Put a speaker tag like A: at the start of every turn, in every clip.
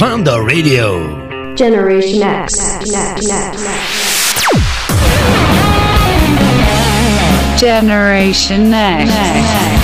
A: Vanda Radio.
B: Generation X. Next, next, next.
C: Generation Next.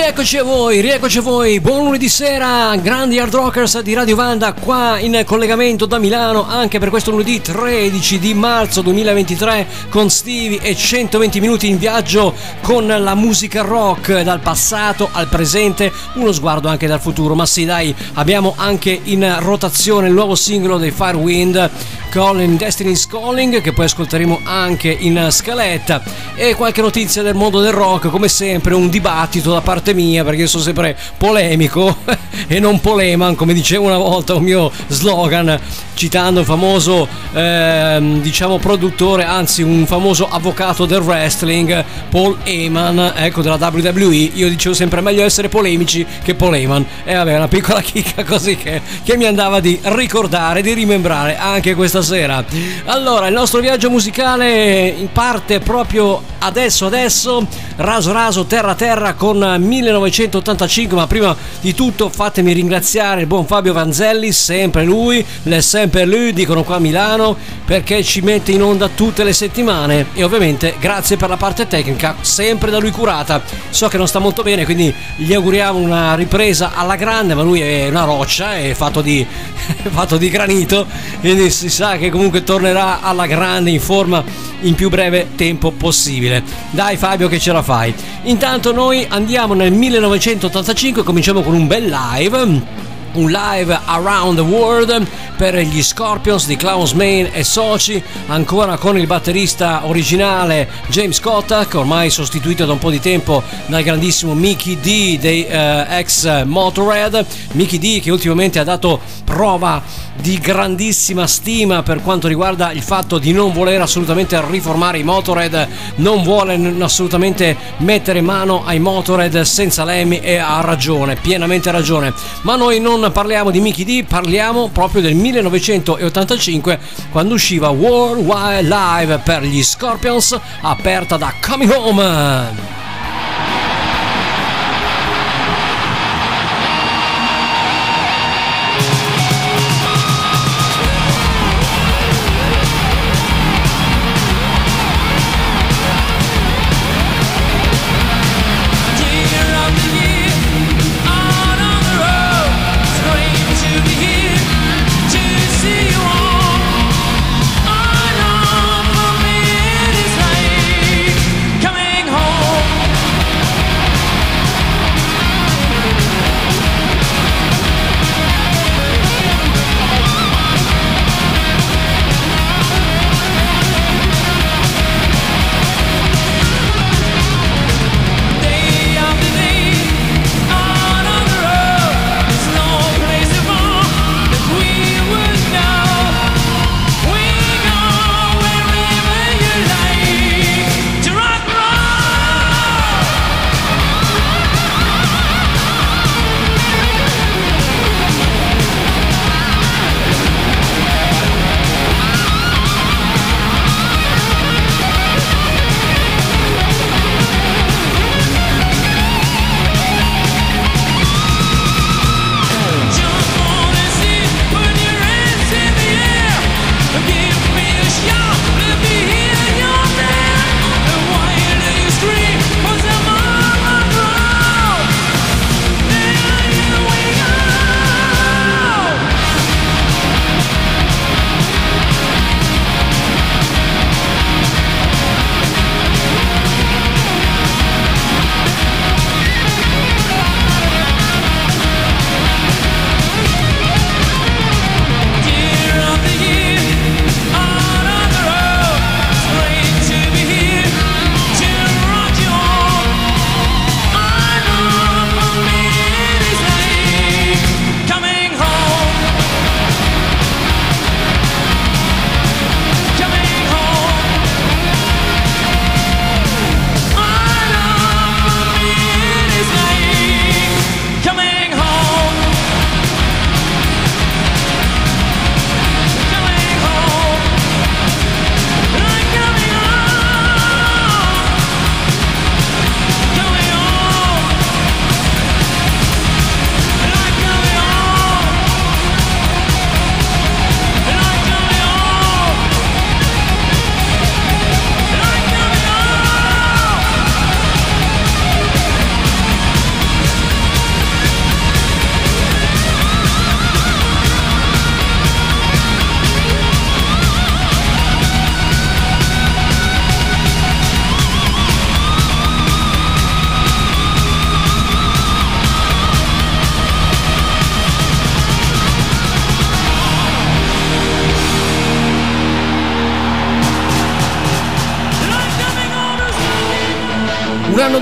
D: Rieccoci a voi, rieccoci a voi, buon lunedì sera, grandi hard rockers di Radio Vanda qua in collegamento da Milano anche per questo lunedì 13 di marzo 2023 con Stevie e 120 minuti in viaggio con la musica rock dal passato al presente, uno sguardo anche dal futuro, ma sì dai, abbiamo anche in rotazione il nuovo singolo dei Firewind Calling Destiny's Calling che poi ascolteremo anche in scaletta. E qualche notizia del mondo del rock come sempre un dibattito da parte mia perché io sono sempre polemico e non poleman come diceva una volta un mio slogan citando un famoso ehm, diciamo produttore anzi un famoso avvocato del wrestling Paul Heyman ecco della WWE io dicevo sempre meglio essere polemici che poleman. E vabbè una piccola chicca così che, che mi andava di ricordare di rimembrare anche questa stasera. Allora, il nostro viaggio musicale in parte proprio adesso, adesso, raso raso, terra terra con 1985, ma prima di tutto fatemi ringraziare il buon Fabio Vanzelli, sempre lui, le sempre lui, dicono qua a Milano, perché ci mette in onda tutte le settimane e ovviamente grazie per la parte tecnica, sempre da lui curata. So che non sta molto bene, quindi gli auguriamo una ripresa alla grande, ma lui è una roccia, è fatto di, fatto di granito, quindi si sa che comunque tornerà alla grande in forma in più breve tempo possibile. Dai Fabio che ce la fai. Intanto noi andiamo nel 1985, cominciamo con un bel live un live around the world per gli Scorpions di Klaus Main e soci, ancora con il batterista originale James Kotak, ormai sostituito da un po' di tempo dal grandissimo Mickey D dei uh, ex Motorhead, Mickey D che ultimamente ha dato prova di grandissima stima per quanto riguarda il fatto di non voler assolutamente riformare i Motorhead, non vuole assolutamente mettere mano ai Motorhead senza Lemmy e ha ragione, pienamente ragione, ma noi non parliamo di Mickey D, parliamo proprio del 1985 quando usciva Worldwide Live per gli Scorpions aperta da. Coming home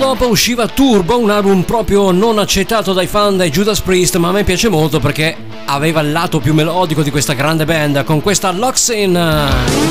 E: dopo usciva Turbo, un album proprio non accettato dai fan dai Judas Priest, ma a me piace molto perché aveva il lato più melodico di questa grande band con questa Locks In.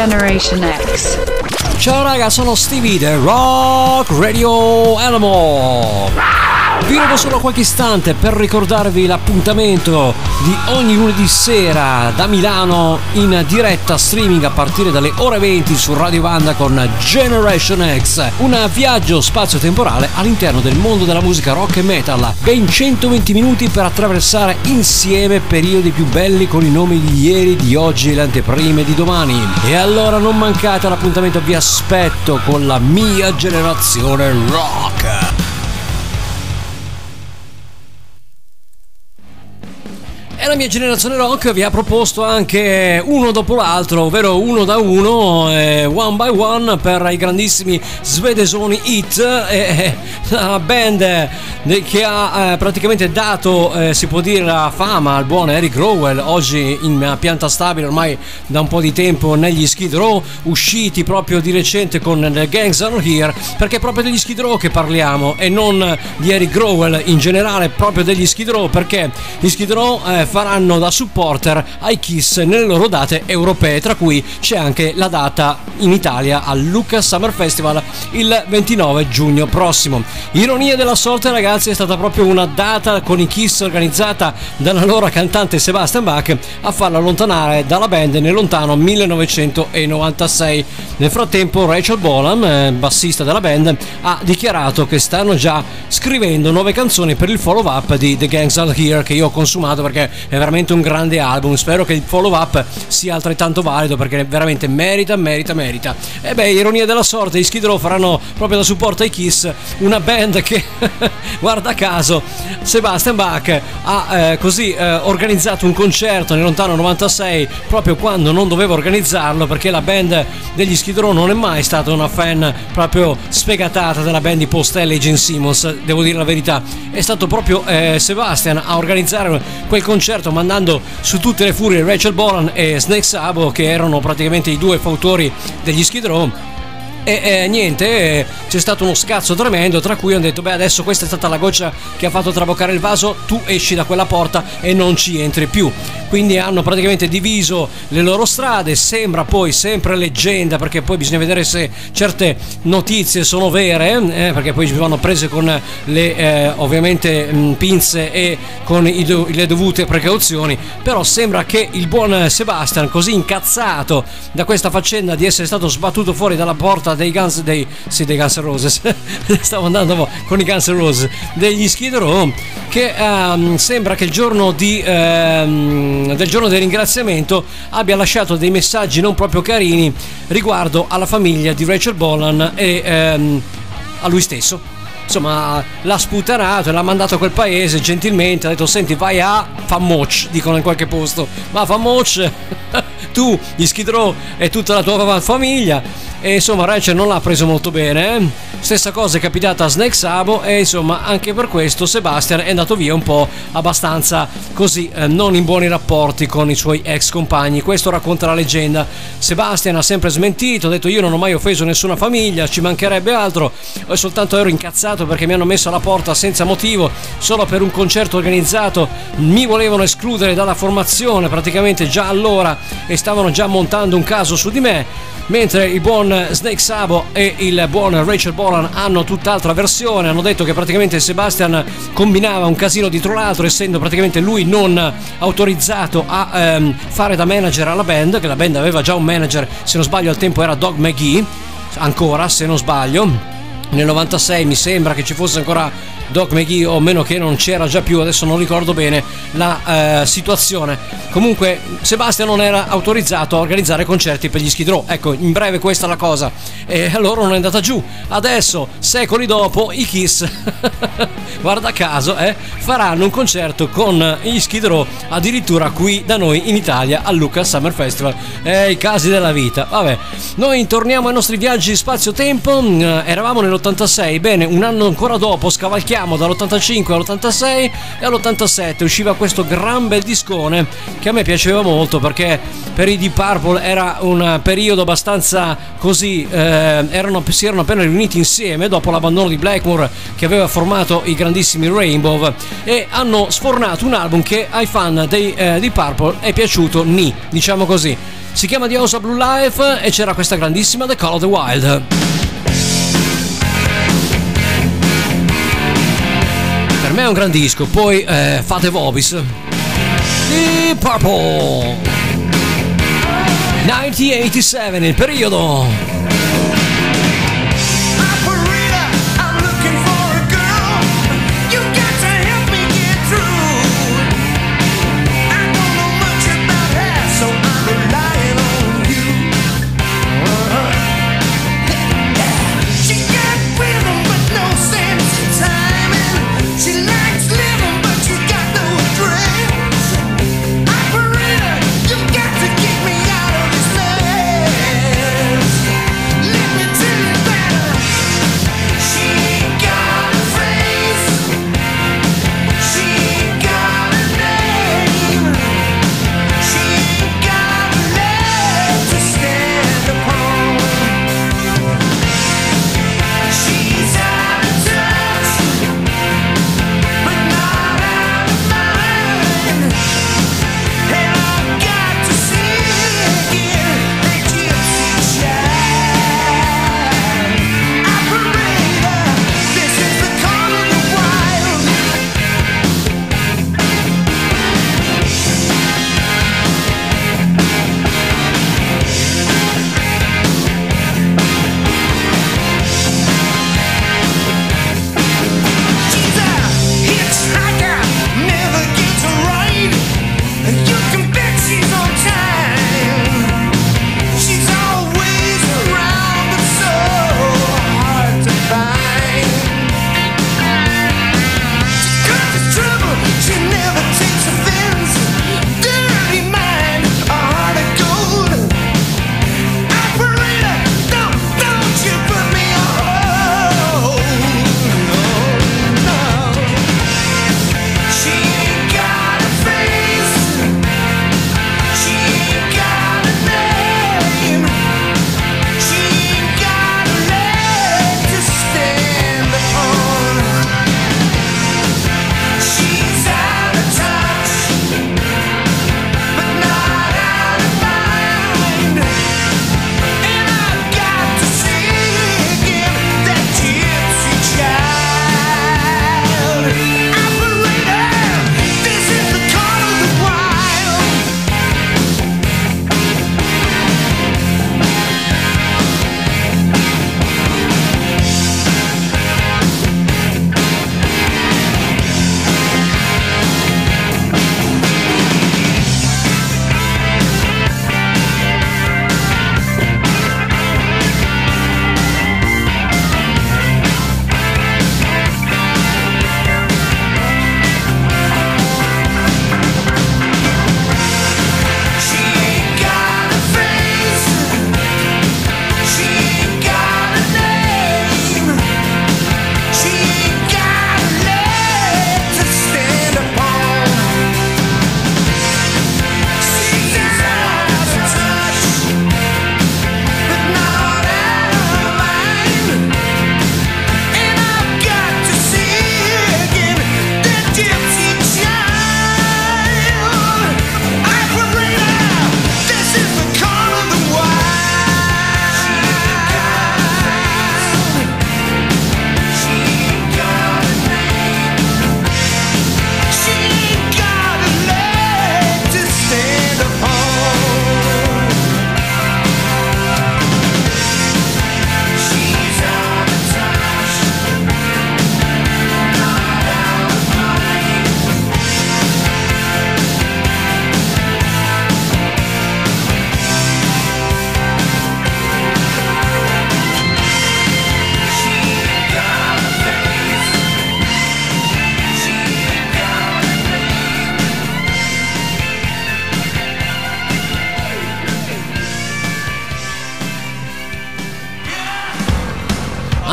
C: Generation X.
D: Ciao raga, sono Stevie The Rock Radio Animal. Rubo solo qualche istante per ricordarvi l'appuntamento di ogni lunedì sera da Milano in diretta streaming a partire dalle ore 20 su Radio Banda con Generation X, un viaggio spazio-temporale all'interno del mondo della musica rock e metal, ben 120 minuti per attraversare insieme periodi più belli con i nomi di ieri, di oggi e le anteprime di domani. E allora non mancate all'appuntamento, vi aspetto con la mia generazione rock. Mia generazione rock vi ha proposto anche uno dopo l'altro, ovvero uno da uno, eh, one by one, per i grandissimi svedesoni Hit, eh, la band che ha eh, praticamente dato, eh, si può dire, la fama al buon Eric Rowell, oggi in pianta stabile ormai da un po' di tempo negli Skid Row, usciti proprio di recente con The Gangs Are Here, perché è proprio degli Skid Row che parliamo e non di Eric Rowell in generale, proprio degli Skid Row, perché gli Skid Row eh, faranno da supporter ai Kiss nelle loro date europee, tra cui c'è anche la data in Italia al Lucas Summer Festival il 29 giugno prossimo. Ironia della sorte, ragazzi, è stata proprio una data con i Kiss organizzata dalla loro cantante Sebastian Bach a farla allontanare dalla band nel lontano 1996. Nel frattempo, Rachel Bolan, eh, bassista della band, ha dichiarato che stanno già scrivendo nuove canzoni per il follow up di The Gangs Are Here che io ho consumato perché è veramente un grande album. Spero che il follow up sia altrettanto valido perché veramente merita, merita, merita. E beh, ironia della sorte, i Skid Row faranno proprio da supporto ai Kiss una band che, guarda caso, Sebastian Bach ha eh, così eh, organizzato un concerto nel lontano 96 proprio quando non doveva organizzarlo perché la band degli Skid Row non è mai stata una fan proprio sfegatata della band di Postelle e Gene Simmons, devo dire la verità. È stato proprio eh, Sebastian a organizzare quel concerto mandando su tutte le furie Rachel Bolan e Snake Sabo che erano praticamente i due fautori degli Skid Row e eh, niente, c'è stato uno scazzo tremendo, tra cui hanno detto, beh adesso questa è stata la goccia che ha fatto traboccare il vaso, tu esci da quella porta e non ci entri più. Quindi hanno praticamente diviso le loro strade, sembra poi sempre leggenda, perché poi bisogna vedere se certe notizie sono vere, eh, perché poi ci vanno prese con le eh, ovviamente mh, pinze e con i, le dovute precauzioni, però sembra che il buon Sebastian, così incazzato da questa faccenda di essere stato sbattuto fuori dalla porta dei Guns dei, sì, dei Guns Roses. Stavo andando con i Guns Roses degli Skid Row che um, sembra che il giorno di, um, del giorno del ringraziamento abbia lasciato dei messaggi non proprio carini riguardo alla famiglia di Rachel Bolan e um, a lui stesso. Insomma l'ha sputanato e l'ha mandato a quel paese gentilmente ha detto senti vai a Famoch dicono in qualche posto. Va a Famoch tu gli Skid e tutta la tua famiglia. E insomma Rachel non l'ha preso molto bene eh? stessa cosa è capitata a Snake Sabo e insomma anche per questo Sebastian è andato via un po' abbastanza così eh, non in buoni rapporti con i suoi ex compagni. Questo racconta la leggenda. Sebastian ha sempre smentito ha detto io non ho mai offeso nessuna famiglia ci mancherebbe altro. E soltanto ero incazzato perché mi hanno messo alla porta senza motivo solo per un concerto organizzato. Mi volevano escludere dalla formazione praticamente già allora e stavano già montando un caso su di me mentre il buon Snake Sabo e il buon Rachel Bolan hanno tutt'altra versione, hanno detto che praticamente Sebastian combinava un casino dietro l'altro essendo praticamente lui non autorizzato a ehm, fare da manager alla band, che la band aveva già un manager, se non sbaglio al tempo era Doug McGee, ancora se non sbaglio, nel 96 mi sembra che ci fosse ancora Doc McGee o meno che non c'era già più, adesso non ricordo bene la eh, situazione. Comunque Sebastian non era autorizzato a organizzare concerti per gli Skid Row. Ecco, in breve questa è la cosa. E allora non è andata giù. Adesso, secoli dopo, i Kiss, guarda caso, eh, faranno un concerto con gli Skid Row addirittura qui da noi in Italia al Lucas Summer Festival. Eh, i casi della vita. Vabbè, noi torniamo ai nostri viaggi spazio-tempo. Eh, eravamo nell'86, bene, un anno ancora dopo scavalchiamo passiamo dall'85 all'86 e all'87 usciva questo gran bel discone che a me piaceva molto perché per i Deep Purple era un periodo abbastanza così eh, erano, si erano appena riuniti insieme dopo l'abbandono di Blackmore che aveva formato i grandissimi Rainbow e hanno sfornato un album che ai fan dei eh, Deep Purple è piaciuto ni diciamo così
E: Si chiama Diosa Blue Life e c'era questa grandissima The Call of the Wild. Me è un gran disco, poi eh, fate Vobis. The Purple 1987, il periodo.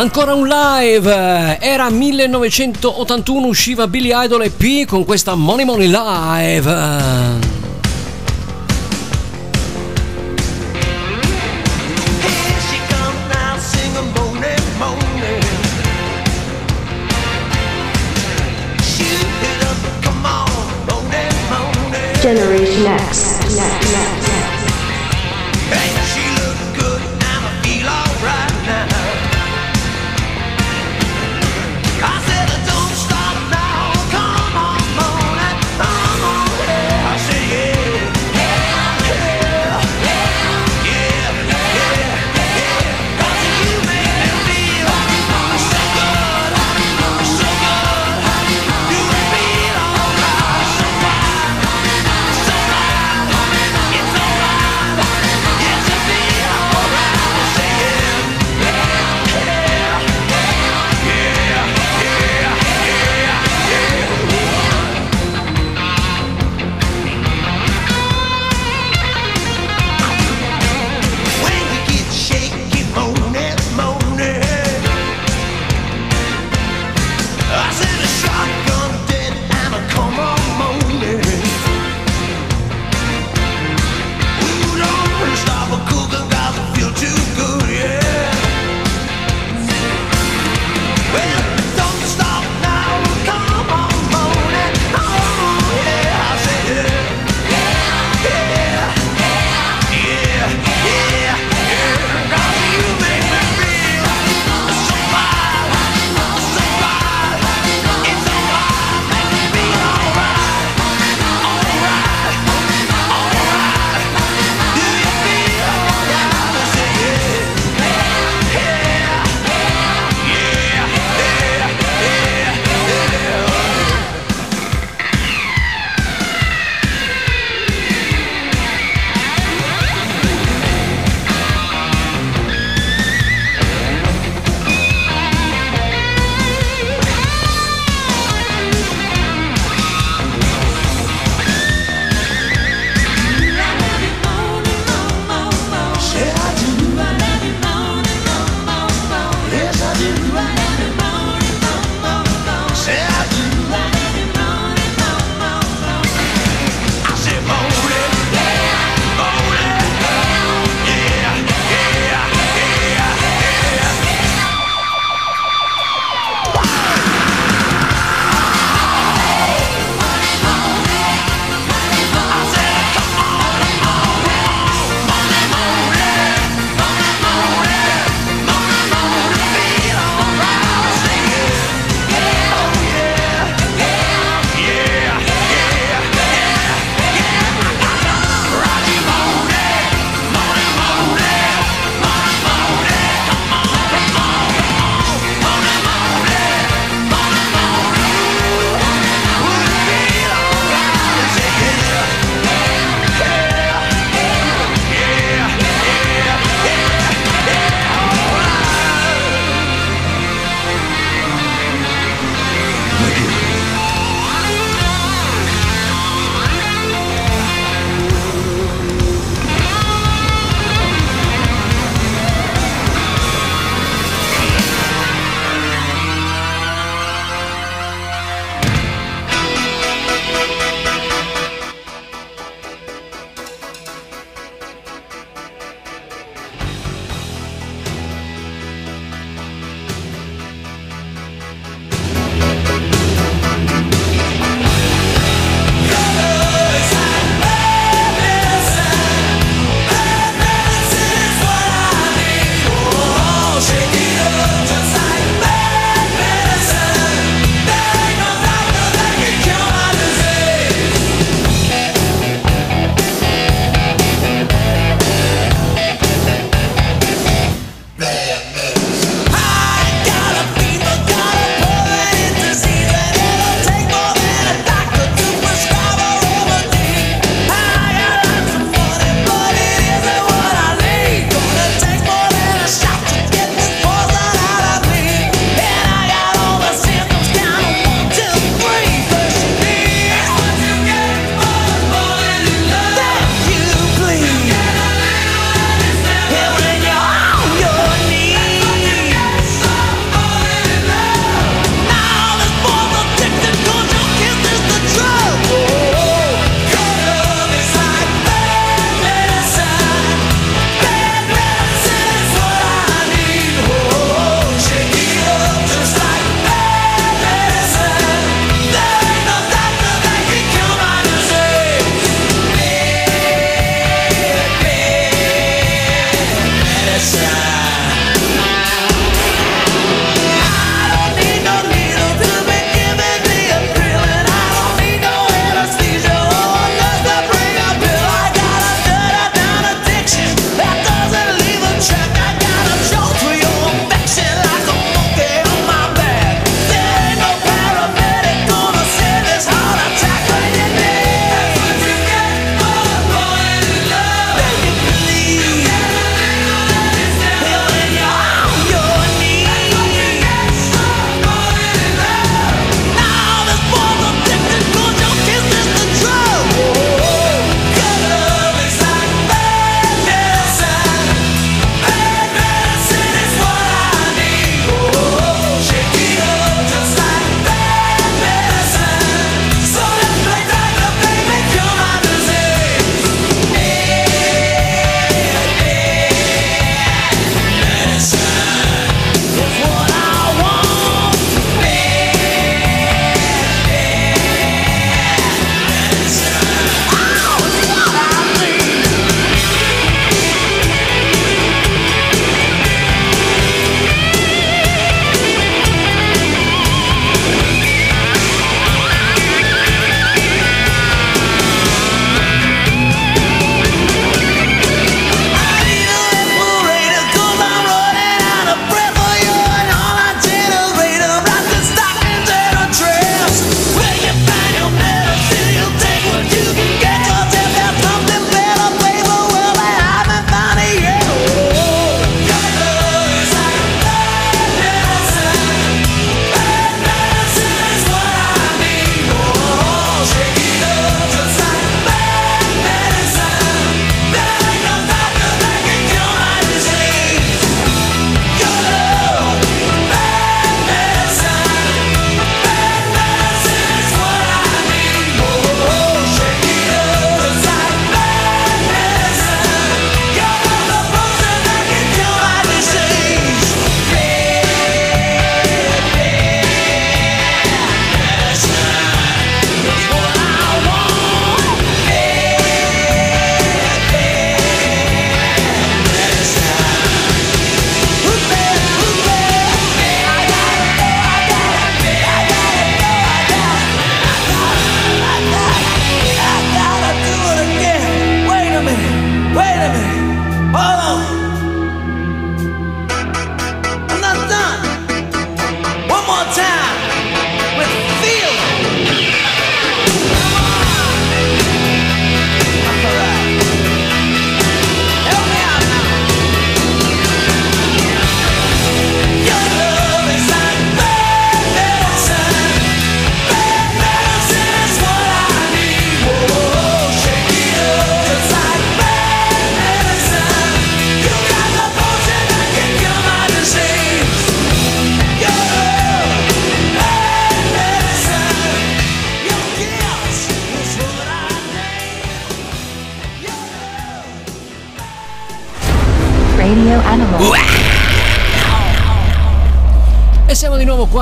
E: Ancora un live, era 1981, usciva Billy Idol EP con questa Money Money Live.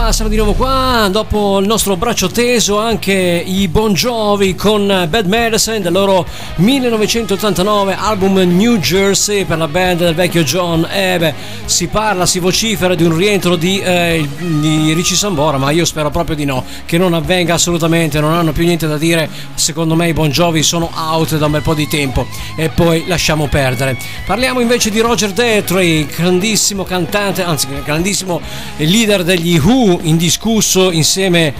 D: Qua, di nuovo qua, dopo il nostro braccio teso anche i Bon Jovi con Bad Medicine del loro 1989 album New Jersey per la band del vecchio John. E beh, si parla, si vocifera di un rientro di, eh, di Ricci Sambora, ma io spero proprio di no, che non avvenga assolutamente, non hanno più niente da dire, secondo me i Bon Jovi sono out da un bel po' di tempo e poi lasciamo perdere. Parliamo invece di Roger Detry, grandissimo cantante, anzi grandissimo leader degli Who indiscusso insieme,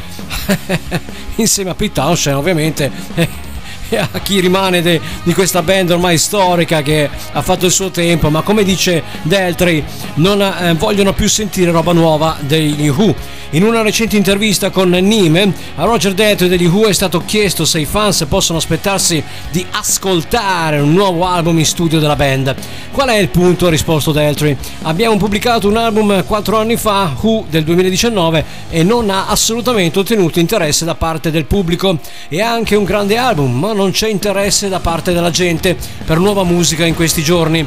D: insieme a Pete Townshend ovviamente e a chi rimane de, di questa band ormai storica che ha fatto il suo tempo ma come dice Deltri non eh, vogliono più sentire roba nuova degli Who in una recente intervista con Nime, a Roger Detto degli Who è stato chiesto se i fans possono aspettarsi di ascoltare un nuovo album in studio della band. Qual è il punto? ha risposto Deltry. Abbiamo pubblicato un album 4 anni fa, Who del 2019, e non ha assolutamente ottenuto interesse da parte del pubblico. È anche un grande album, ma non c'è interesse da parte della gente per nuova musica in questi giorni.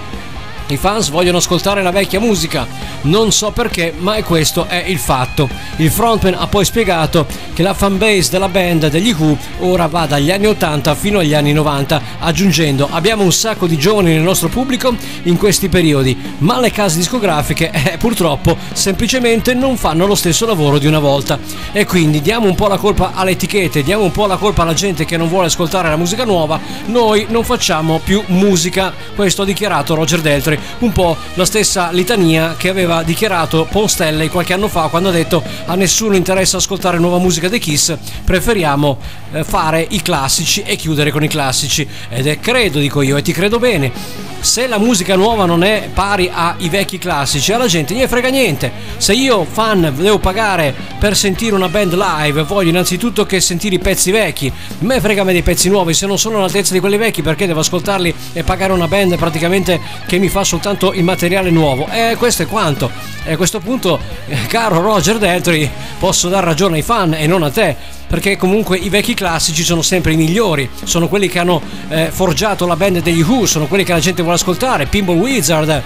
D: I fans vogliono ascoltare la vecchia musica, non so perché, ma questo è il fatto. Il frontman ha poi spiegato che la fanbase della band degli Who ora va dagli anni 80 fino agli anni 90, aggiungendo abbiamo un sacco di giovani nel nostro pubblico in questi periodi, ma le case discografiche eh, purtroppo semplicemente non fanno lo stesso lavoro di una volta. E quindi diamo un po' la colpa alle etichette, diamo un po' la colpa alla gente che non vuole ascoltare la musica nuova, noi non facciamo più musica. Questo ha dichiarato Roger Deltri un po' la stessa litania che aveva dichiarato Paul Stanley qualche anno fa quando ha detto a nessuno interessa ascoltare nuova musica dei Kiss, preferiamo eh, fare i classici e chiudere con i classici. Ed è credo, dico io, e ti credo bene. Se la musica nuova non è pari ai vecchi classici, alla gente non frega niente. Se io, fan, devo pagare per sentire una band live, voglio innanzitutto che sentire i pezzi vecchi. Me frega me dei pezzi nuovi, se non sono all'altezza di quelli vecchi, perché devo ascoltarli e pagare una band praticamente che mi fa soltanto il materiale nuovo. E questo è quanto. E a questo punto, eh, caro Roger Deltry, posso dar ragione ai fan e non a te perché comunque i vecchi classici sono sempre i migliori, sono quelli che hanno eh, forgiato la band degli Who, sono quelli che la gente vuole ascoltare, Pinball Wizard,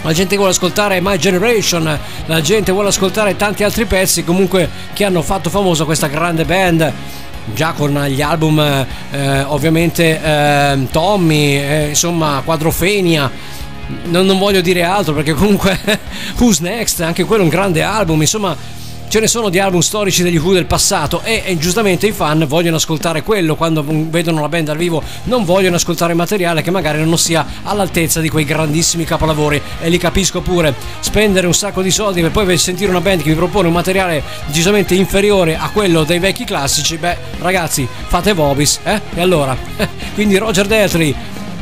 D: la gente vuole ascoltare My Generation, la gente vuole ascoltare tanti altri pezzi comunque che hanno fatto famosa questa grande band già con gli album eh, ovviamente eh, Tommy, eh, insomma Quadrofenia non, non, voglio dire altro perché comunque Who's Next, anche quello è un grande album, insomma ce ne sono di album storici degli Who del passato e, e, giustamente i fan vogliono ascoltare quello quando vedono la band dal vivo non vogliono ascoltare materiale che magari non sia all'altezza di quei grandissimi capolavori e li capisco pure spendere un sacco di soldi per poi sentire una band che vi propone un materiale decisamente inferiore a quello dei vecchi classici beh ragazzi fate Vobis eh? e allora quindi Roger Deltry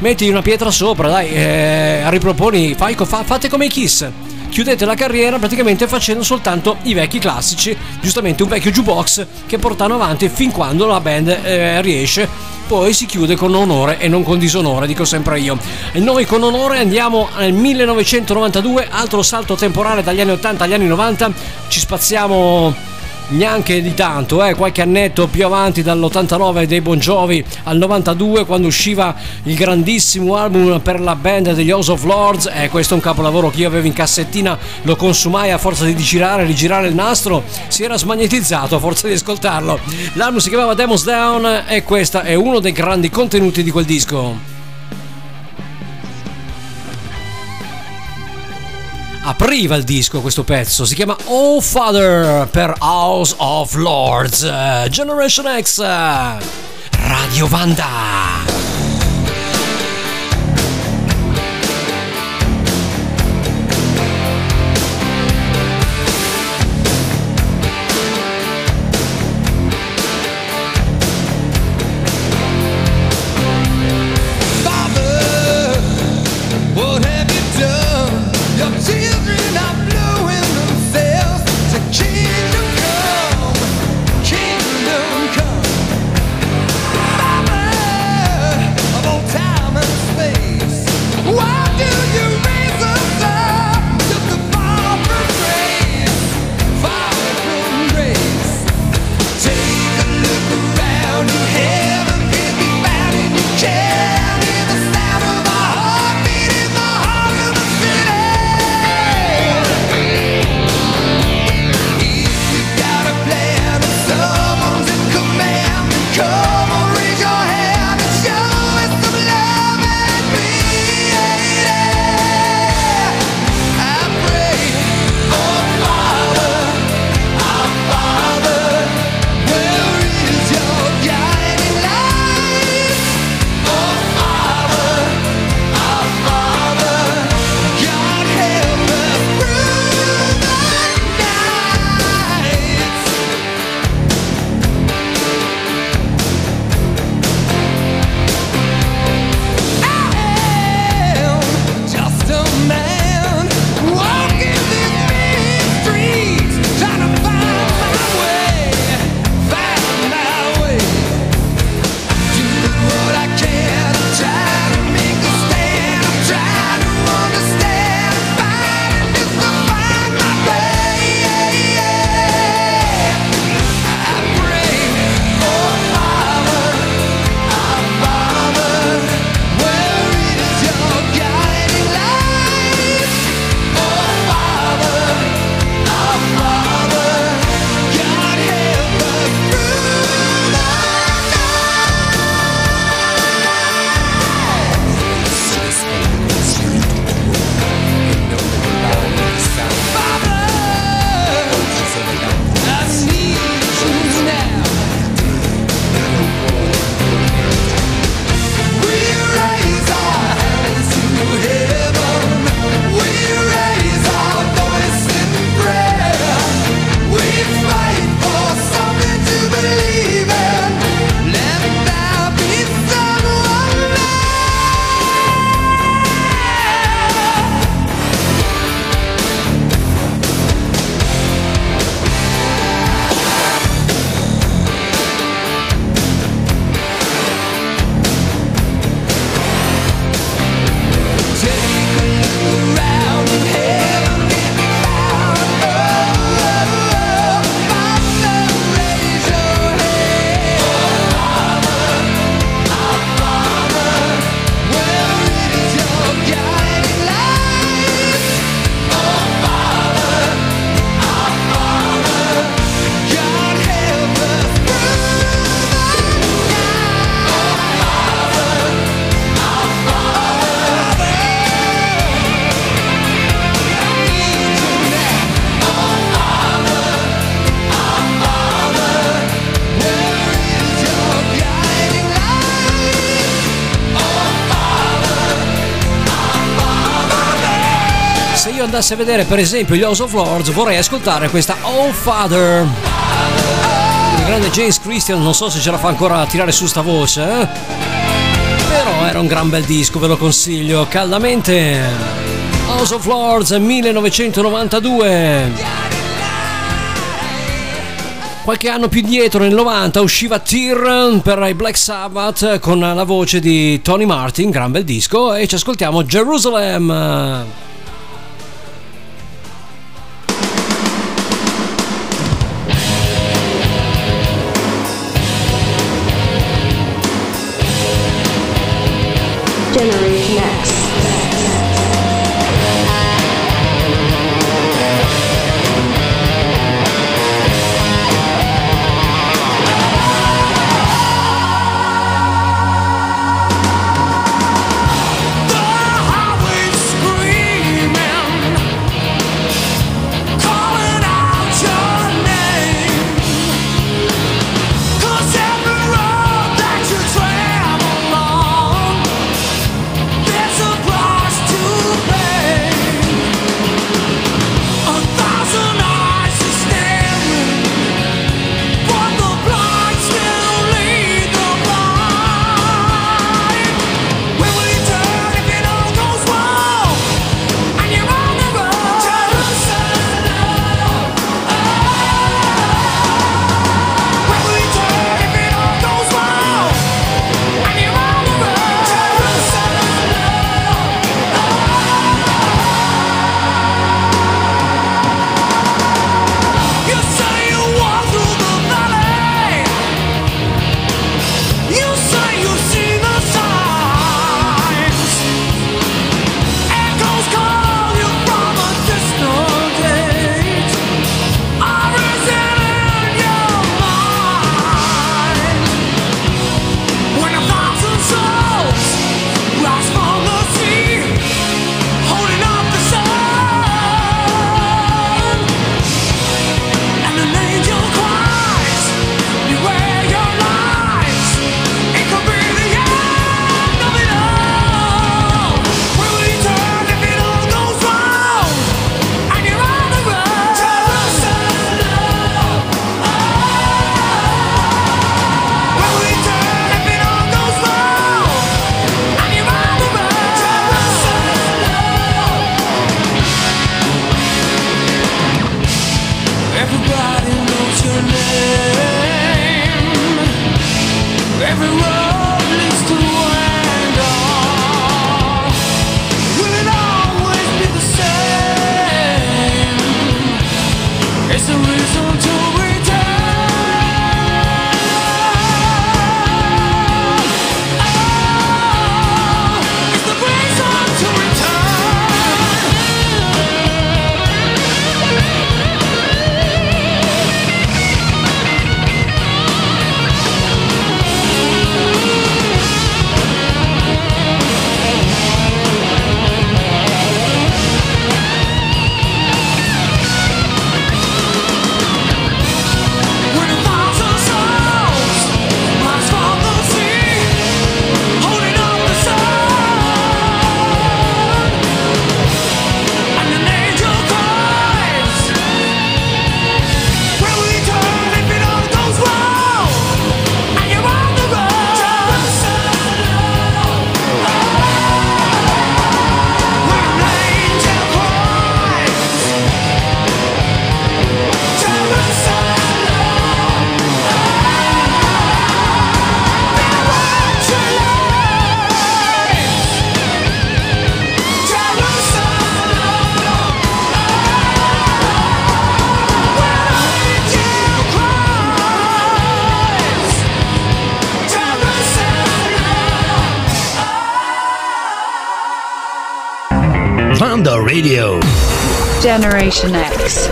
D: metti una pietra sopra dai eh, riproponi fai, fa, fate come i Kiss chiudete la carriera praticamente facendo soltanto i vecchi classici, giustamente un vecchio jukebox che portano avanti fin quando la band eh, riesce. Poi si chiude con onore e non con disonore, dico sempre io. E noi con onore andiamo nel 1992, altro salto temporale dagli anni 80 agli anni 90, ci spaziamo neanche di tanto, eh, qualche annetto più avanti dall'89 dei Bon Jovi al 92 quando usciva il grandissimo album per la band degli House of Lords e eh, questo è un capolavoro che io avevo in cassettina, lo consumai a forza di girare, rigirare il nastro, si era smagnetizzato a forza di ascoltarlo. L'album si chiamava Demos Down e questo è uno dei grandi contenuti di quel disco. Apriva il disco questo pezzo, si chiama Oh Father per House of Lords, Generation X, Radio Vanda.
F: A vedere per esempio gli House of Lords vorrei ascoltare questa Oh Father. Il grande James Christian, non so se ce la fa ancora a tirare su sta voce, eh? però era un gran bel disco, ve lo consiglio caldamente. House of Lords 1992. Qualche anno più indietro, nel 90, usciva Tear per i Black Sabbath con la voce di Tony Martin, gran bel disco, e ci ascoltiamo Jerusalem.
B: Generation X.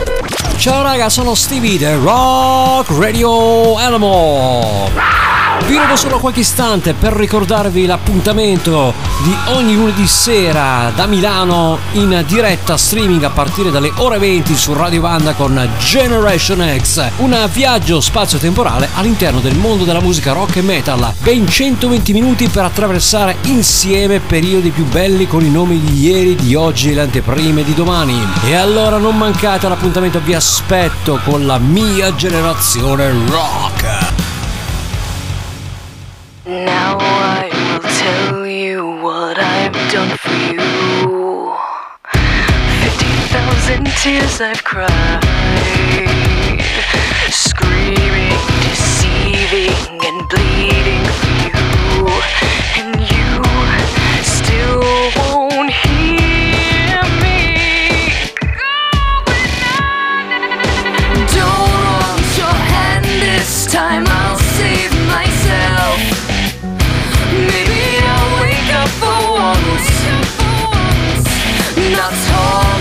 F: Ciao raga, sono Stevie The Rock Radio Animal.
D: Vi rubo solo qualche istante per ricordarvi l'appuntamento di ogni lunedì sera da Milano in diretta streaming a partire dalle ore 20 su Radio Banda con Generation X. Un viaggio spazio-temporale all'interno del mondo della musica rock e metal. Ben 120 minuti per attraversare insieme periodi più belli con i nomi di ieri, di oggi e le anteprime di domani. E allora non mancate l'appuntamento, vi aspetto con la mia generazione rock.
C: Now I will tell you what I've done for you. Fifty thousand tears I've cried, screaming, deceiving, and bleeding for you, and you still won't Not tormented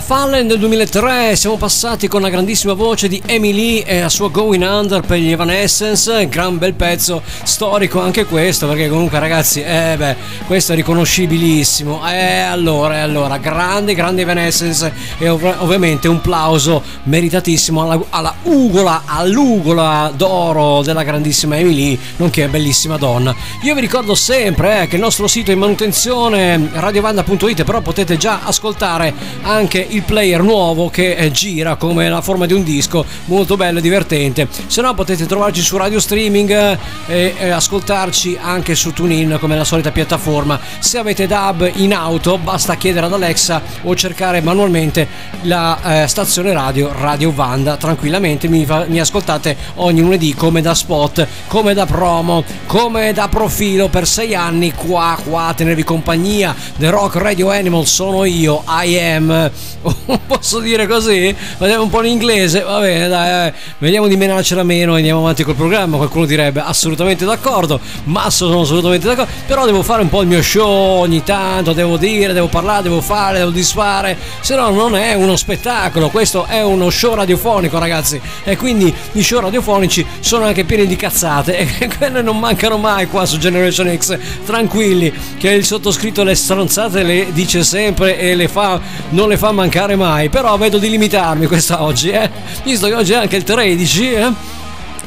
D: Fallen del 2003 siamo passati con la grandissima voce di Emily e la sua Going Under per gli Evanescence, gran bel pezzo storico anche questo perché comunque ragazzi, eh beh, questo è riconoscibilissimo. Eh allora, eh, allora, grande, grande Evanescence e ov- ovviamente un plauso meritatissimo alla, alla ugola, all'ugola d'oro della grandissima Emily, nonché bellissima donna. Io vi ricordo sempre eh, che il nostro sito è in manutenzione radiovanda.it, però potete già ascoltare anche il player nuovo che eh, gira come la forma di un disco, molto bello e divertente. Se no potete trovarci su radio streaming eh, e eh, ascoltarci anche su TuneIn come la solita piattaforma. Se avete DAB in auto basta chiedere ad Alexa o cercare manualmente la stazione radio Radio Vanda. Tranquillamente mi, fa, mi ascoltate ogni lunedì come da spot, come da promo, come da profilo per sei anni qua, qua a tenervi compagnia. The Rock Radio Animal sono io, I am. Posso dire così? Vediamo un po' in inglese. Va bene, dai, eh. vediamo di menarcela meno e andiamo avanti col programma. Qualcuno direbbe assolutamente d'accordo. Masso sono assolutamente d'accordo. Però devo fare un po' il mio show ogni tanto. Devo dire, devo parlare, devo fare, devo disfare. Se no, non è uno spettacolo. Questo è uno show radiofonico, ragazzi. E quindi gli show radiofonici sono anche pieni di cazzate. E quelle non mancano mai qua su Generation X. Tranquilli, che il sottoscritto le stronzate le dice sempre e le fa, non le fa mancare mai. Però vedo di limitarmi questa oggi, eh. Visto che oggi è anche il 13, eh.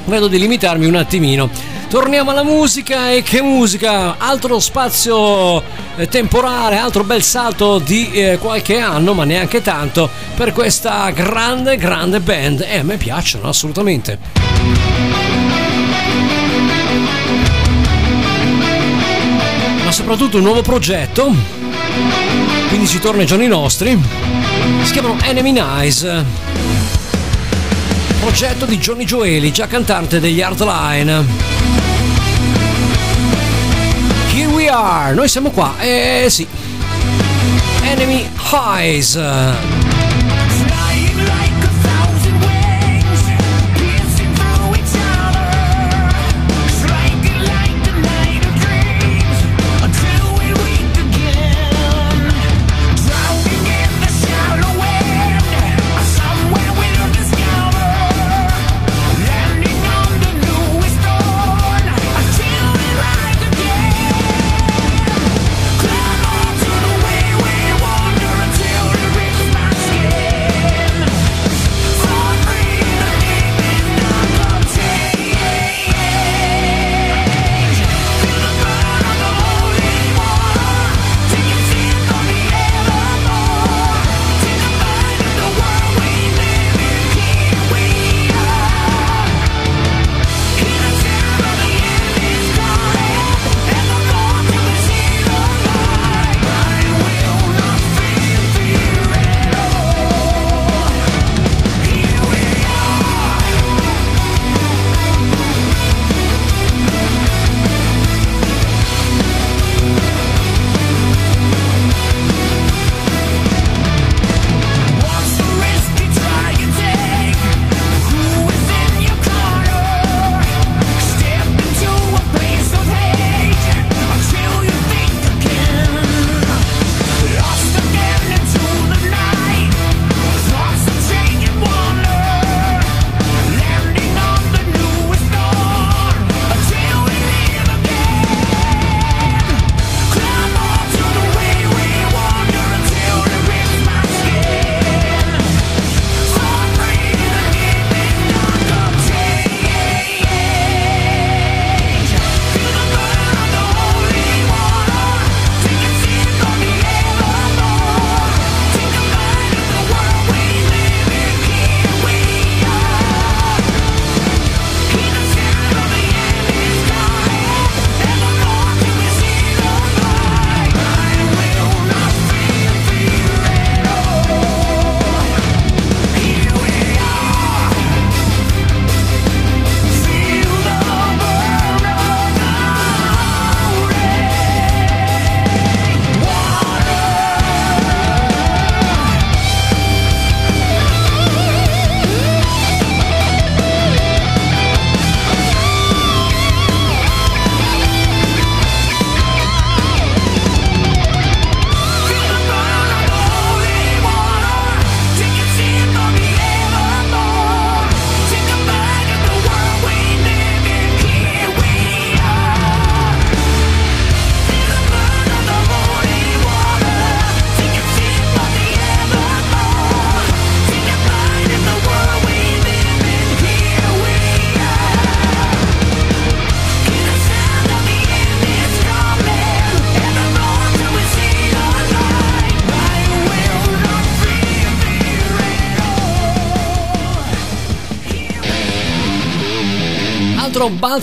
D: Vedo di limitarmi un attimino. Torniamo alla musica e che musica! Altro spazio eh, temporale, altro bel salto di eh, qualche anno, ma neanche tanto, per questa grande, grande band. E a me piacciono assolutamente. Ma soprattutto un nuovo progetto, quindi si torna ai giorni nostri. Si chiamano Enemy Eyes progetto di Johnny Gioeli, già cantante degli Hardline. Here we are, noi siamo qua, eh sì. Enemy Highs.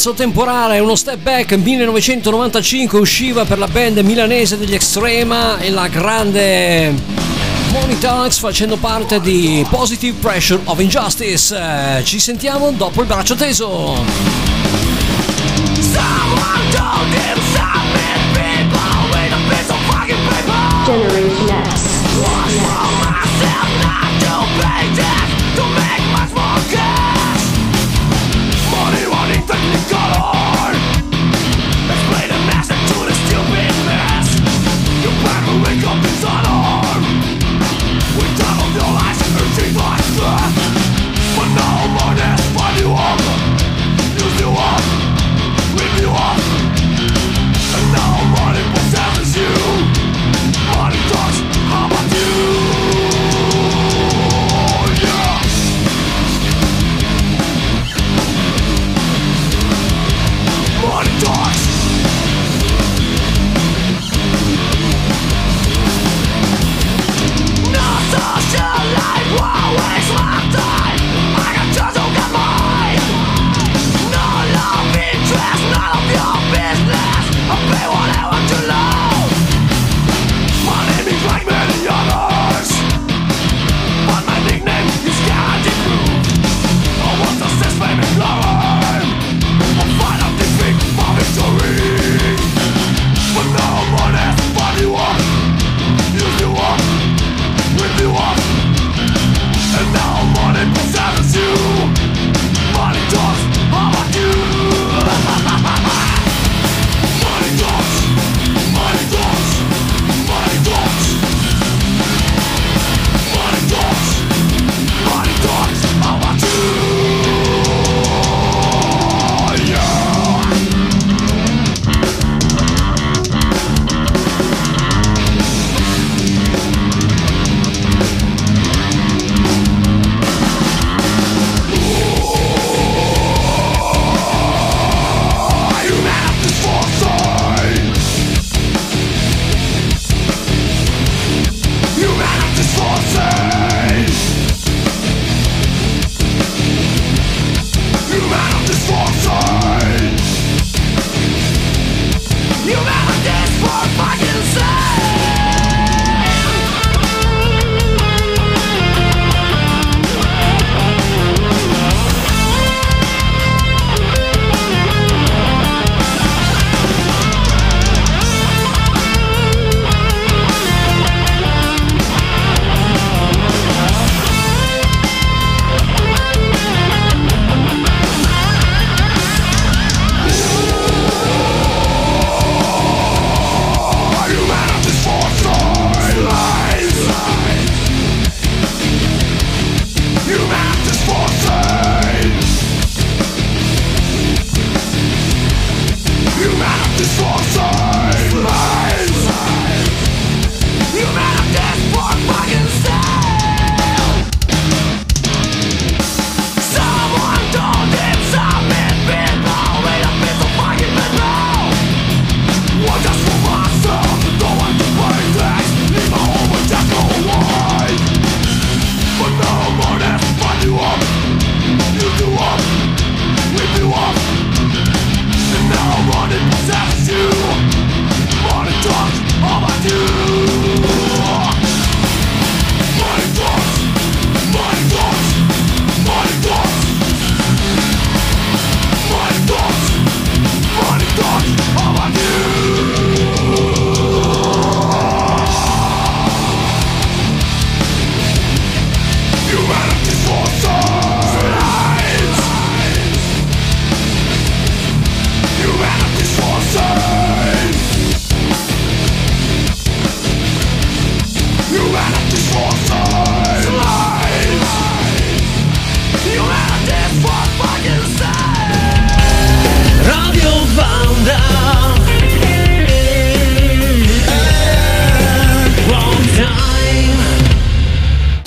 G: salto temporale, uno step back 1995 usciva per la band milanese degli Extrema e la grande Monitax facendo parte di Positive Pressure of Injustice. Eh, ci sentiamo dopo il braccio teso.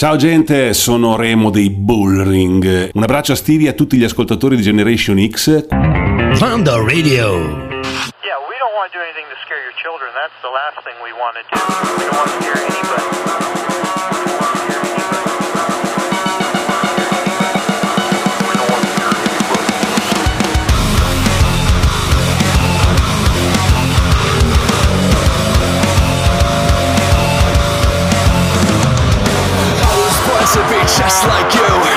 H: Ciao gente, sono Remo dei Bullring. Un abbraccio a Stevie e a tutti gli ascoltatori di Generation X.
A: Vanda Radio.
I: Yeah, we don't want to do anything to scare your children. That's the last thing we want to do. We don't want to scare anybody.
G: like you.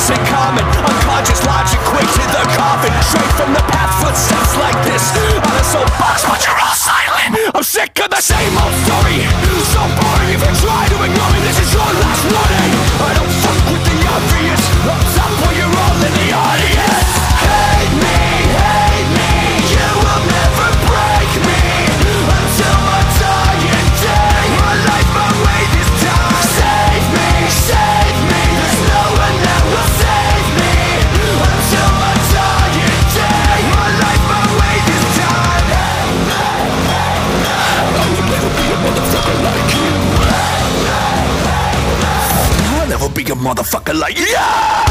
G: Sense isn't common Unconscious logic quick to the coffin. Straight from the path, footsteps like this. On a soapbox, but you're all silent. I'm sick of the same old story. So boring if you try to ignore me This is your last warning. I don't fuck with the obvious motherfucker like you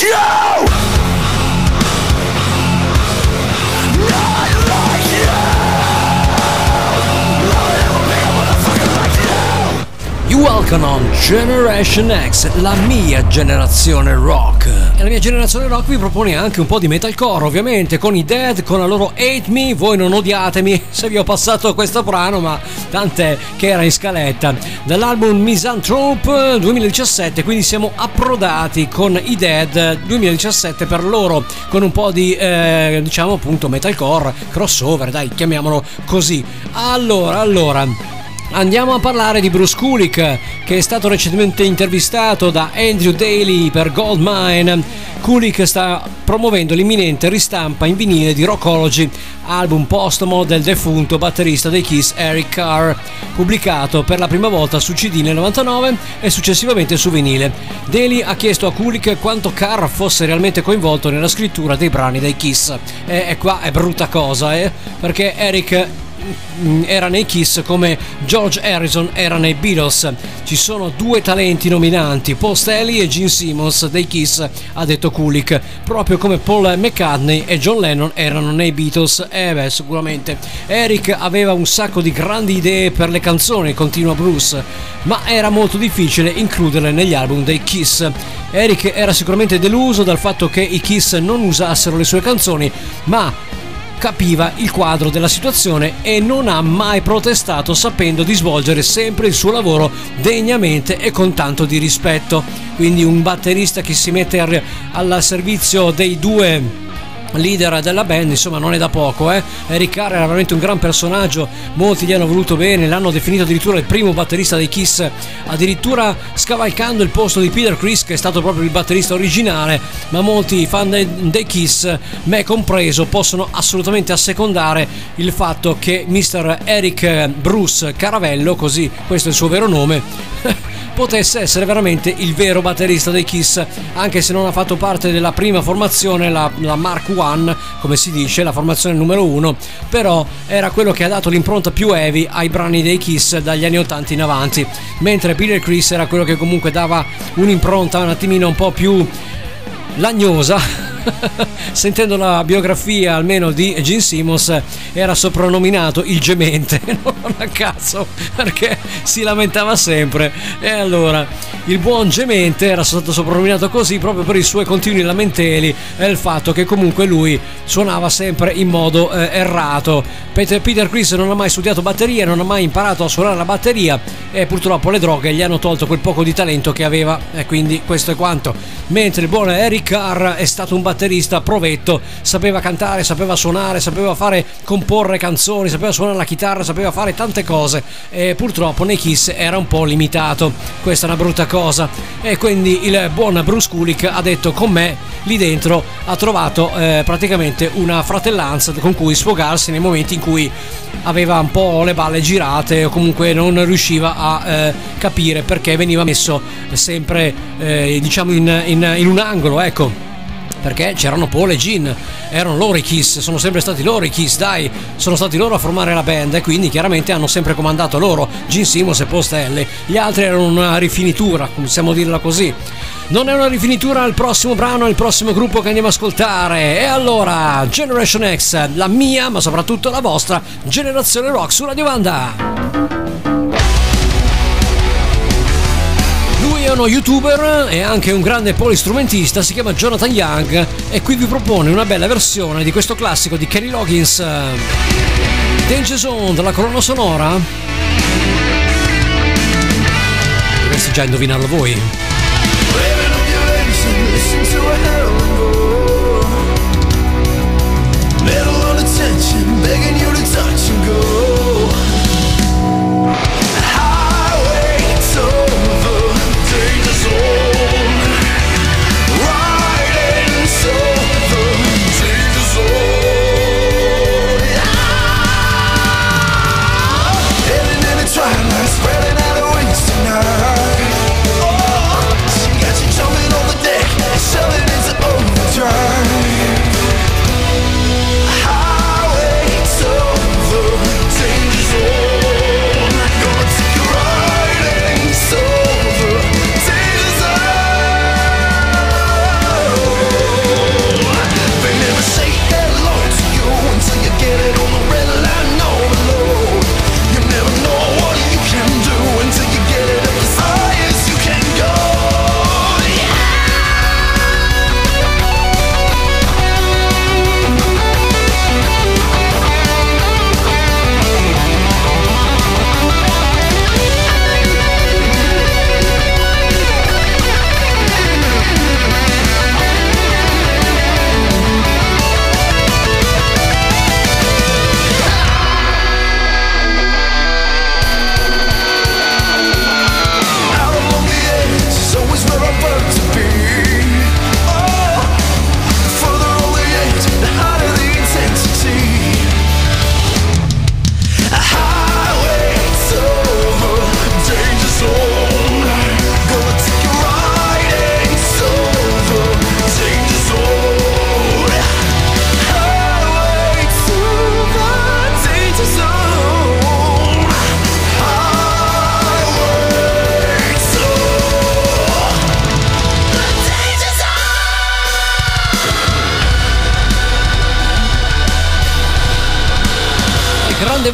D: Yeah! On Generation X, la mia generazione rock. E la mia generazione rock vi propone anche un po' di metalcore, ovviamente, con i Dead, con la loro Hate Me, voi non odiatemi se vi ho passato questo brano, ma tant'è che era in scaletta. Dall'album Misanthrope 2017, quindi siamo approdati con i Dead 2017 per loro, con un po' di, eh, diciamo appunto, metalcore, crossover, dai, chiamiamolo così. Allora, allora... Andiamo a parlare di Bruce Kulick che è stato recentemente intervistato da Andrew Daly per Goldmine. Kulick sta promuovendo l'imminente ristampa in vinile di Rockology, album postumo del defunto batterista dei Kiss Eric Carr, pubblicato per la prima volta su CD nel 99 e successivamente su vinile. Daly ha chiesto a Kulick quanto Carr fosse realmente coinvolto nella scrittura dei brani dei Kiss. E, e qua è brutta cosa, eh? Perché Eric era nei Kiss come George Harrison era nei Beatles. Ci sono due talenti nominanti, Paul Stanley e Gene Simmons dei Kiss, ha detto Kulik, proprio come Paul McCartney e John Lennon erano nei Beatles. Eh beh, sicuramente. Eric aveva un sacco di grandi idee per le canzoni, continua Bruce, ma era molto difficile includerle negli album dei Kiss. Eric era sicuramente deluso dal fatto che i Kiss non usassero le sue canzoni, ma capiva il quadro della situazione e non ha mai protestato sapendo di svolgere sempre il suo lavoro degnamente e con tanto di rispetto. Quindi un batterista che si mette al, servizio dei due leader della band, insomma non è da poco, eh. Eric Carr era veramente un gran personaggio, molti gli hanno voluto bene, l'hanno definito addirittura il primo batterista dei Kiss, addirittura scavalcando il posto di Peter Chris che è stato proprio il batterista originale, ma molti fan dei, dei Kiss, me compreso, possono assolutamente assecondare il fatto che Mr. Eric Bruce Caravello, così questo è il suo vero nome, potesse essere veramente il vero batterista dei Kiss, anche se non ha fatto parte della prima formazione, la, la Mark I, come si dice, la formazione numero uno, però era quello che ha dato l'impronta più heavy ai brani dei Kiss dagli anni 80 in avanti, mentre Peter Chris era quello che comunque dava un'impronta un attimino un po' più lagnosa. Sentendo la biografia almeno di Gene Simmons era soprannominato il gemente, non a cazzo, perché si lamentava sempre. E allora il buon gemente era stato soprannominato così proprio per i suoi continui lamenteli e il fatto che comunque lui suonava sempre in modo eh, errato. Peter, Peter Chris non ha mai studiato batteria, non ha mai imparato a suonare la batteria e purtroppo le droghe gli hanno tolto quel poco di talento che aveva e quindi questo è quanto. Mentre il buon Eric Carr è stato un batterista provetto, sapeva cantare, sapeva suonare, sapeva fare comporre canzoni, sapeva suonare la chitarra, sapeva fare tante cose e purtroppo nei Kiss era un po' limitato. Questa è una brutta cosa e quindi il buon Bruce Kulick ha detto con me lì dentro ha trovato eh, praticamente una fratellanza con cui sfogarsi nei momenti in cui aveva un po' le balle girate o comunque non riusciva a eh, capire perché veniva messo sempre eh, diciamo in, in- in un angolo ecco perché c'erano Paul e Gin, erano loro i Kiss, sono sempre stati loro i Kiss, dai, sono stati loro a formare la band e quindi chiaramente hanno sempre comandato loro, Gin Simmons e Paul Stanley. Gli altri erano una rifinitura, possiamo dirla così. Non è una rifinitura il prossimo brano, il prossimo gruppo che andiamo a ascoltare. E allora, Generation X, la mia, ma soprattutto la vostra generazione rock su Radio Vanda. È uno youtuber e anche un grande polistrumentista, si chiama Jonathan Young e qui vi propone una bella versione di questo classico di Kenny Loggins. Danger Zone della colonna sonora. Dovreste già indovinarlo voi.
G: Begging you to touch and go.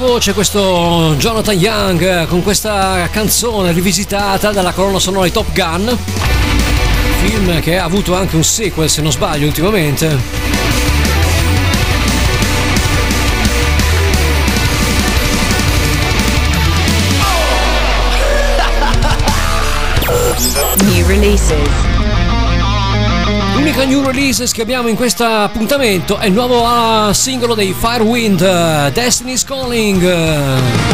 D: Voce questo Jonathan Young eh, con questa canzone rivisitata dalla colonna sonora di Top Gun. Film che ha avuto anche un sequel se non sbaglio ultimamente.
B: New releases.
D: L'unica new releases che abbiamo in questo appuntamento è il nuovo ah, singolo dei Firewind, eh, Destiny's Calling.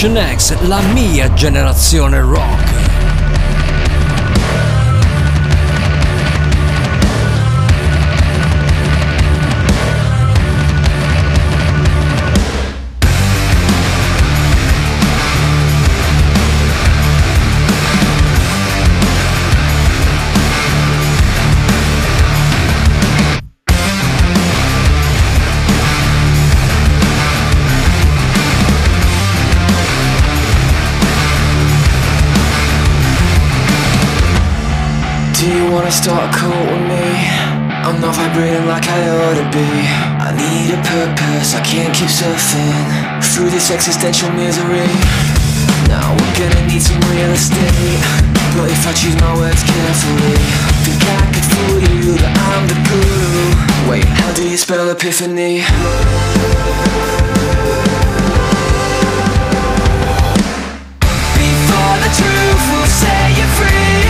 J: Generation X,
D: la mia generazione rock.
F: Start a cult with me? I'm not vibrating like I ought to be. I need a purpose, I can't keep surfing through this existential misery. Now we're gonna need some real estate. But if I choose my words carefully, think I could fool you that I'm the guru. Wait, how do you spell epiphany? Before the truth will set you free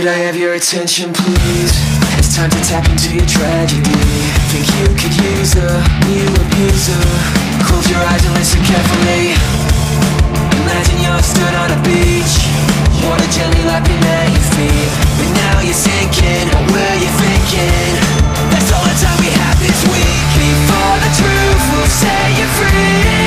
F: Could I have your attention please? It's time to tap into your tragedy. Think you could use a new abuser. Close your eyes and listen carefully. Imagine you're stood on a beach. Water gently lapping at your feet. But now you're sinking, what were you thinking? That's all the time we have this week. Before the truth will set you free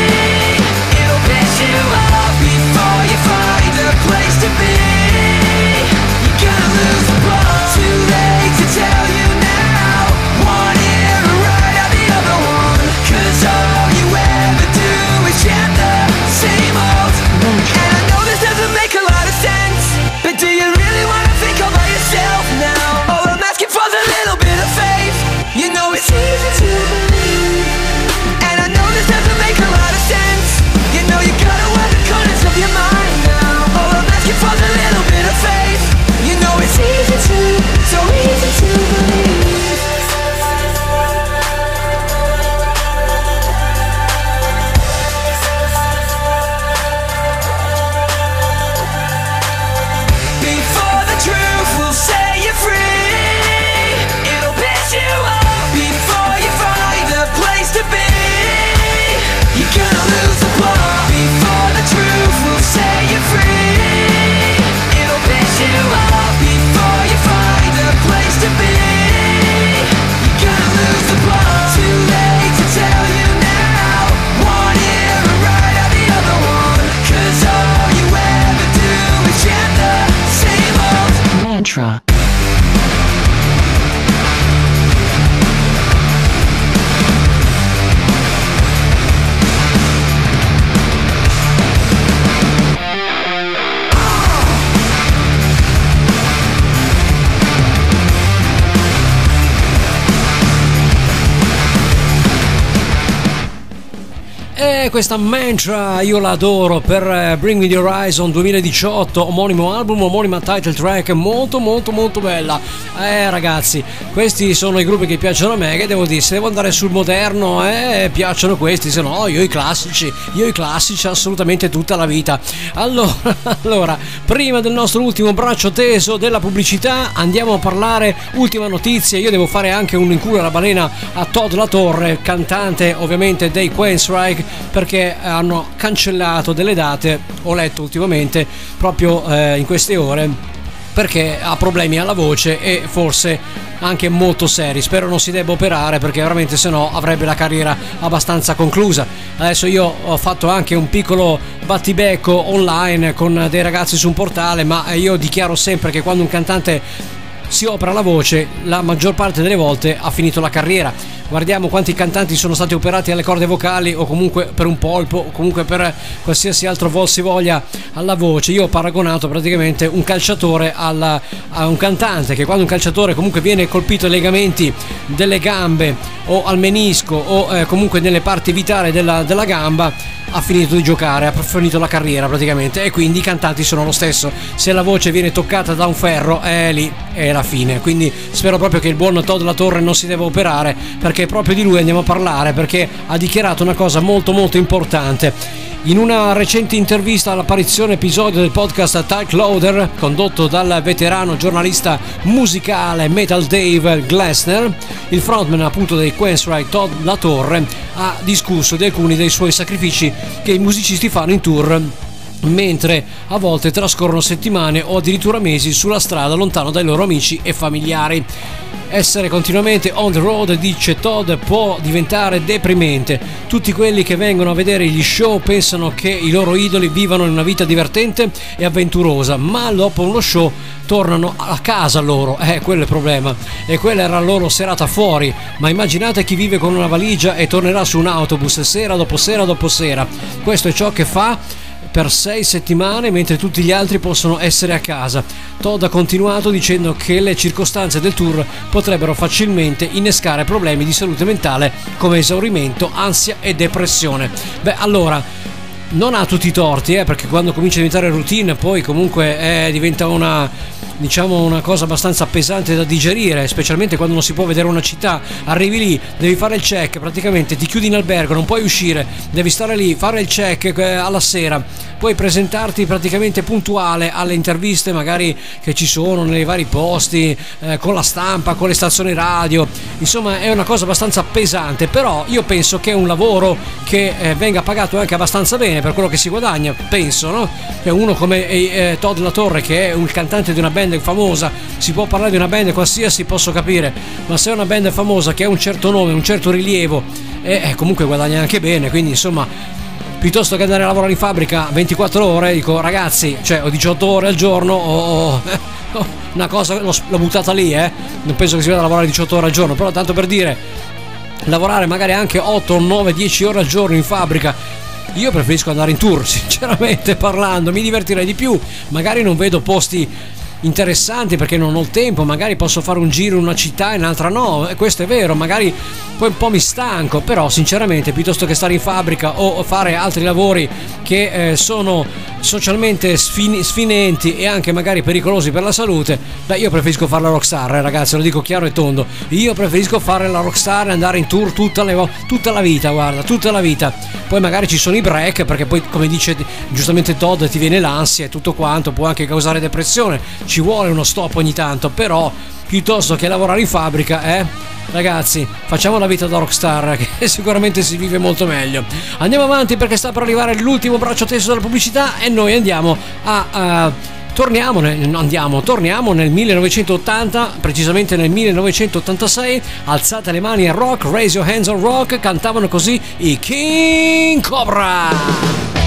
F: mantra
D: Questa mantra io la adoro per eh, Bring Me The Horizon 2018, omonimo album, omonima title track, molto molto molto bella. Eh ragazzi, questi sono i gruppi che piacciono a me, che devo dire, se devo andare sul moderno, eh, piacciono questi, se no io i classici, io i classici assolutamente tutta la vita. Allora, allora, prima del nostro ultimo braccio teso della pubblicità, andiamo a parlare, ultima notizia, io devo fare anche un in culo alla balena a Todd La Torre, cantante ovviamente dei Queen Strike, perché hanno cancellato delle date, ho letto ultimamente, proprio eh, in queste ore, perché ha problemi alla voce e forse anche molto seri. Spero non si debba operare perché veramente se no avrebbe la carriera abbastanza conclusa. Adesso io ho fatto anche un piccolo battibecco online con dei ragazzi su un portale, ma io dichiaro sempre che quando un cantante si opera la voce, la maggior parte delle volte ha finito la carriera. Guardiamo quanti cantanti sono stati operati alle corde vocali o comunque per un polpo o comunque per qualsiasi altro volsivoglia alla voce. Io ho paragonato praticamente un calciatore alla- a un cantante che quando un calciatore comunque viene colpito ai legamenti delle gambe o al menisco o eh, comunque nelle parti vitali della, della gamba ha finito di giocare, ha finito la carriera praticamente e quindi i cantanti sono lo stesso. Se la voce viene toccata da un ferro, è lì è la fine. Quindi spero proprio che il buon Todd La Torre non si debba operare perché proprio di lui andiamo a parlare perché ha dichiarato una cosa molto molto importante. In una recente intervista all'apparizione episodio del podcast Tyke Loader, condotto dal veterano giornalista musicale Metal Dave Glessner, il frontman appunto dei Queensryche Todd La Torre ha discusso di alcuni dei suoi sacrifici che i musicisti fanno in tour mentre a volte trascorrono settimane o addirittura mesi sulla strada lontano dai loro amici e familiari. Essere continuamente on the road, dice Todd, può diventare deprimente. Tutti quelli che vengono a vedere gli show pensano che i loro idoli vivano una vita divertente e avventurosa, ma dopo uno show tornano a casa loro, eh, quello è il problema. E quella era la loro serata fuori, ma immaginate chi vive con una valigia e tornerà su un autobus sera dopo sera dopo sera. Questo è ciò che fa per sei settimane mentre tutti gli altri possono essere a casa. Todd ha continuato dicendo che le circostanze del tour potrebbero facilmente innescare problemi di salute mentale come esaurimento, ansia e depressione. Beh, allora non ha tutti i torti, eh, perché quando comincia a diventare routine poi comunque eh, diventa una diciamo una cosa abbastanza pesante da digerire, specialmente quando non si può vedere una città. Arrivi lì, devi fare il check, praticamente ti chiudi in albergo, non puoi uscire, devi stare lì, fare il check eh, alla sera, poi presentarti praticamente puntuale alle interviste magari che ci sono nei vari posti, eh, con la stampa, con le stazioni radio. Insomma, è una cosa abbastanza pesante, però io penso che è un lavoro che eh, venga pagato anche abbastanza bene per quello che si guadagna, penso, no? Uno come eh, Todd La Torre che è un cantante di una band famosa, si può parlare di una band qualsiasi, posso capire, ma se è una band famosa che ha un certo nome, un certo rilievo, e eh, comunque guadagna anche bene, quindi insomma piuttosto che andare a lavorare in fabbrica 24 ore, dico ragazzi, cioè ho 18 ore al giorno, ho, ho una cosa l'ho, l'ho buttata lì, eh. Non penso che si vada a lavorare 18 ore al giorno, però tanto per dire lavorare magari anche 8, 9, 10 ore al giorno in fabbrica. Io preferisco andare in tour, sinceramente parlando, mi divertirei di più. Magari non vedo posti interessanti perché non ho il tempo, magari posso fare un giro in una città e un'altra no, questo è vero, magari poi un po' mi stanco, però sinceramente piuttosto che stare in fabbrica o fare altri lavori che eh, sono socialmente sfin- sfinenti e anche magari pericolosi per la salute, beh io preferisco fare la rockstar, eh, ragazzi, lo dico chiaro e tondo, io preferisco fare la rockstar e andare in tour tutta, le tutta la vita, guarda, tutta la vita, poi magari ci sono i break perché poi come dice giustamente Todd ti viene l'ansia e tutto quanto, può anche causare depressione, ci vuole uno stop ogni tanto, però piuttosto che lavorare in fabbrica, eh? Ragazzi, facciamo la vita da rockstar che sicuramente si vive molto meglio. Andiamo avanti perché sta per arrivare l'ultimo braccio teso della pubblicità e noi andiamo a... a Torniamo, nel, andiamo, torniamo nel 1980, precisamente nel 1986, alzate le mani a rock, raise your hands on rock, cantavano così i King Cobra.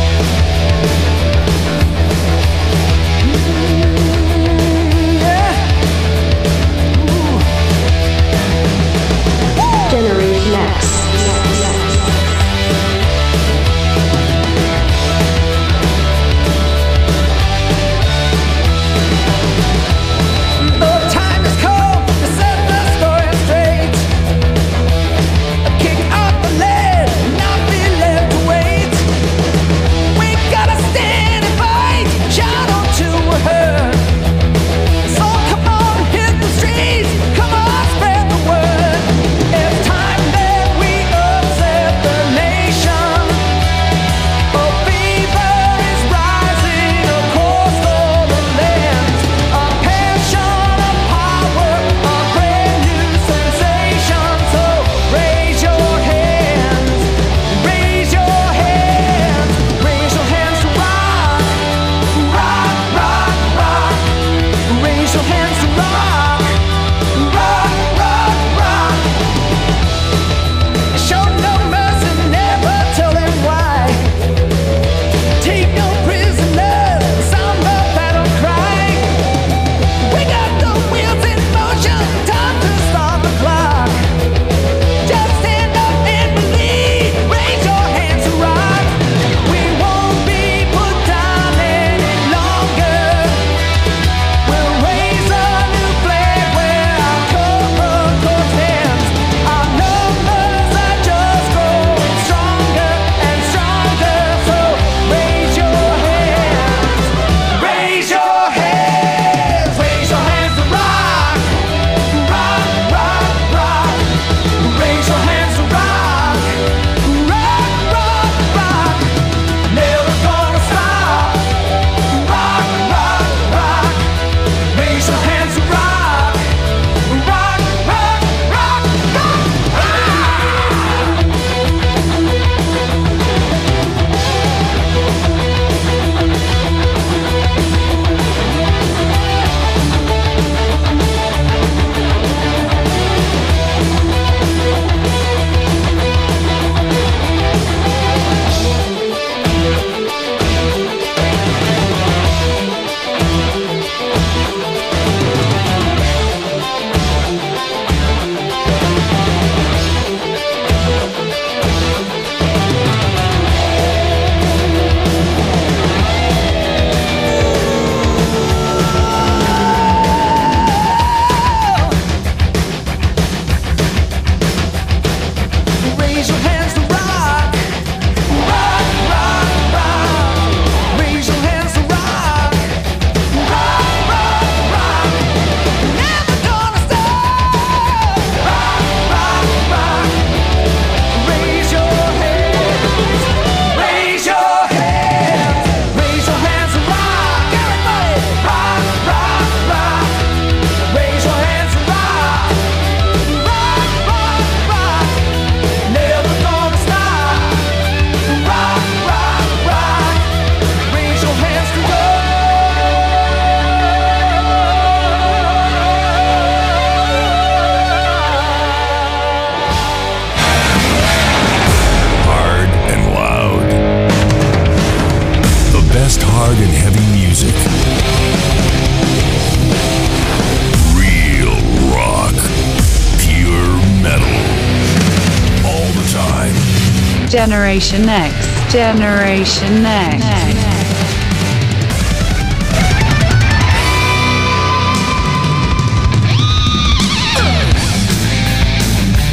K: Generation X,
B: Generation X.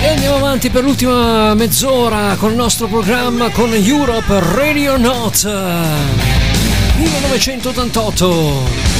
F: E andiamo avanti per l'ultima mezz'ora con il nostro programma con Europe Radio Not 1988.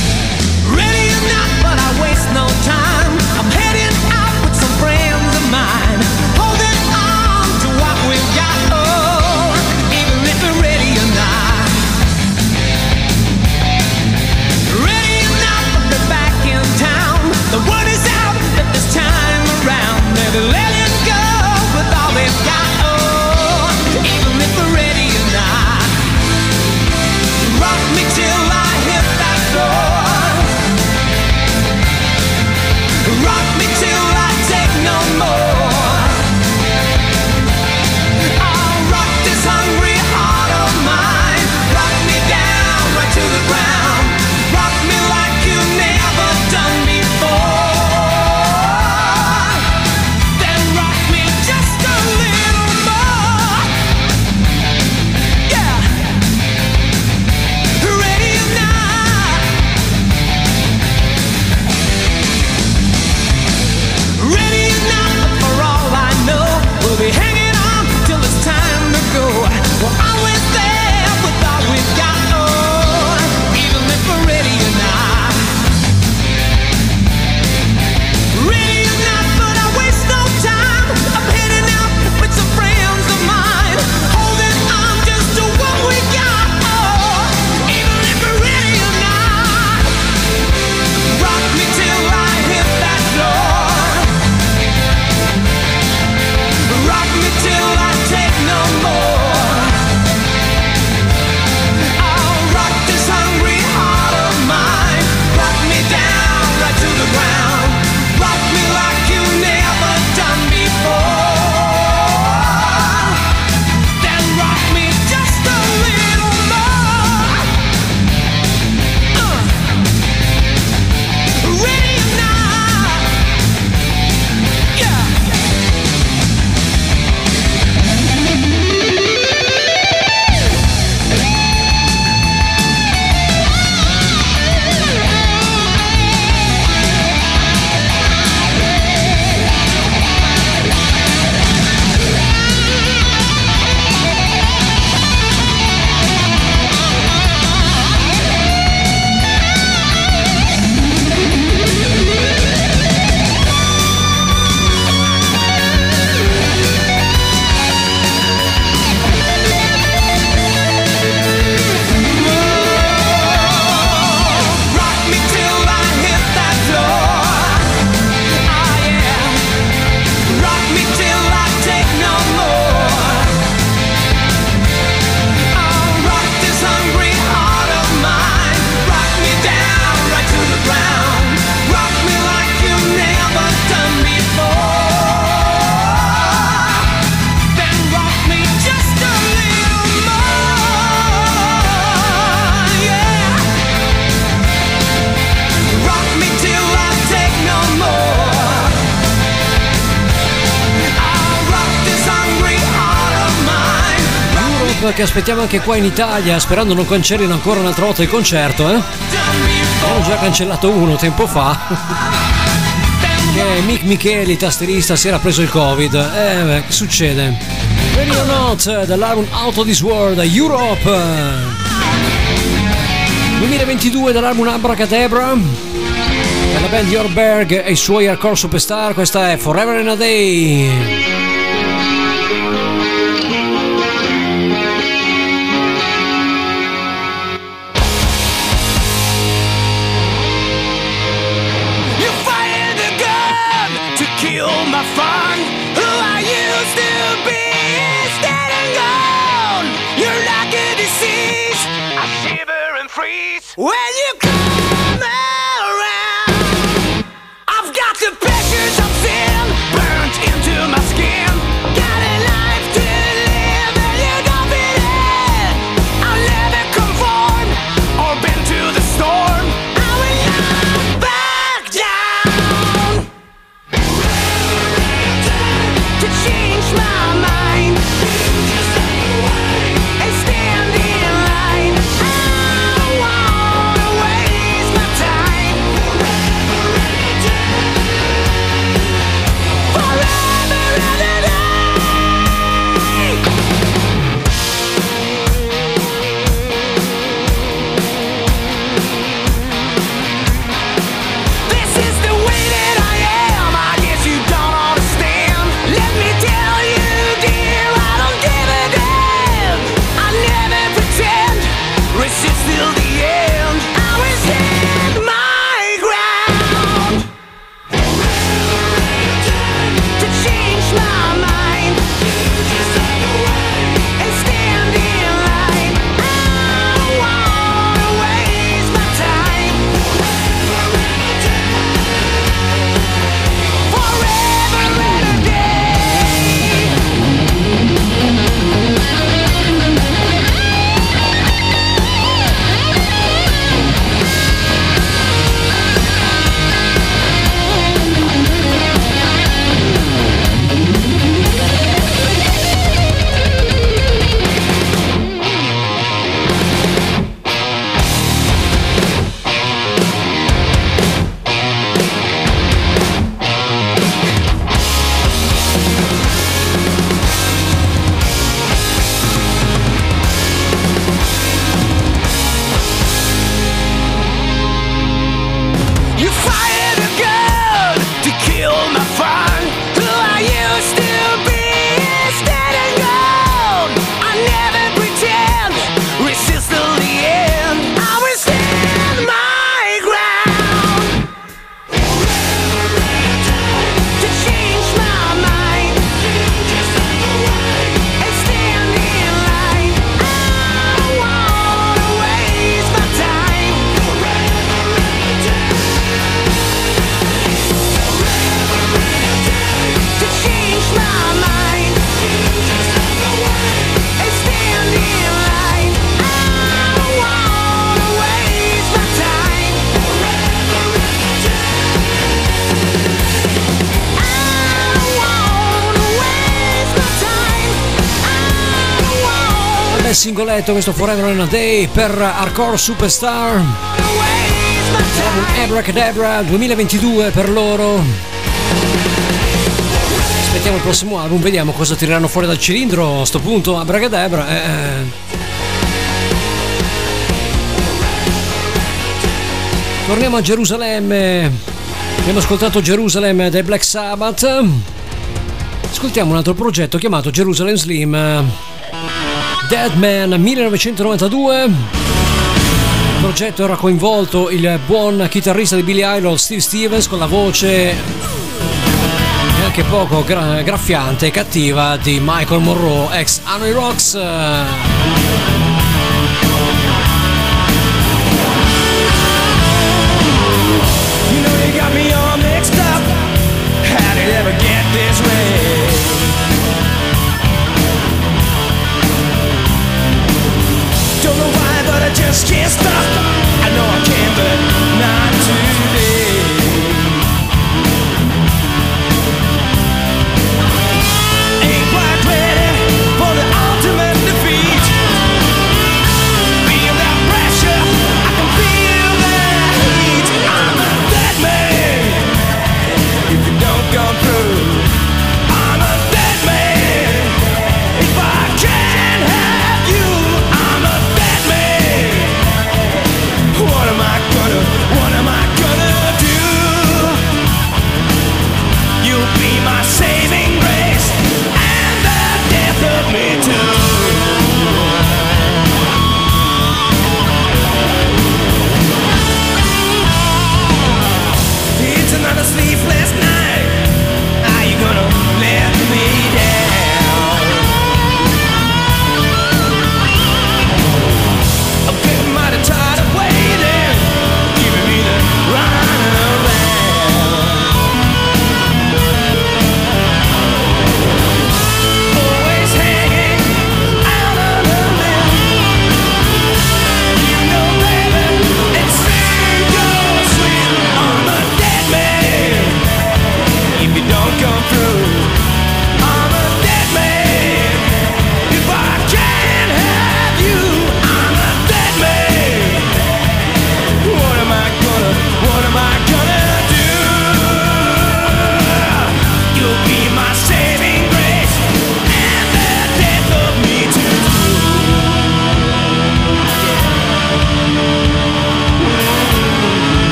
F: aspettiamo anche qua in Italia, sperando non cancellino ancora un'altra volta il concerto, eh? Ho già cancellato uno tempo fa. che Mick Micheli, tastierista, si era preso il Covid. Eh, beh, che succede? Ready or not, dall'album Out of This World, Europe. 2022 dall'album Abracadabra della band Jorberg e i suoi hardcore superstar, questa è Forever in a Day.
D: Bel singoletto questo Forever and a Day per Hardcore Superstar. Abracadabra 2022 per loro. Aspettiamo il prossimo album, vediamo cosa tireranno fuori dal cilindro a sto punto. Abracadabra. Eh, eh. Torniamo a Gerusalemme. Abbiamo ascoltato Gerusalemme dei Black Sabbath. Ascoltiamo un altro progetto chiamato Jerusalem Slim. Deadman 1992. Il progetto era coinvolto il buon chitarrista di Billy Idol Steve Stevens con la voce anche poco gra- graffiante e cattiva di Michael Monroe, ex Hanoi Rocks.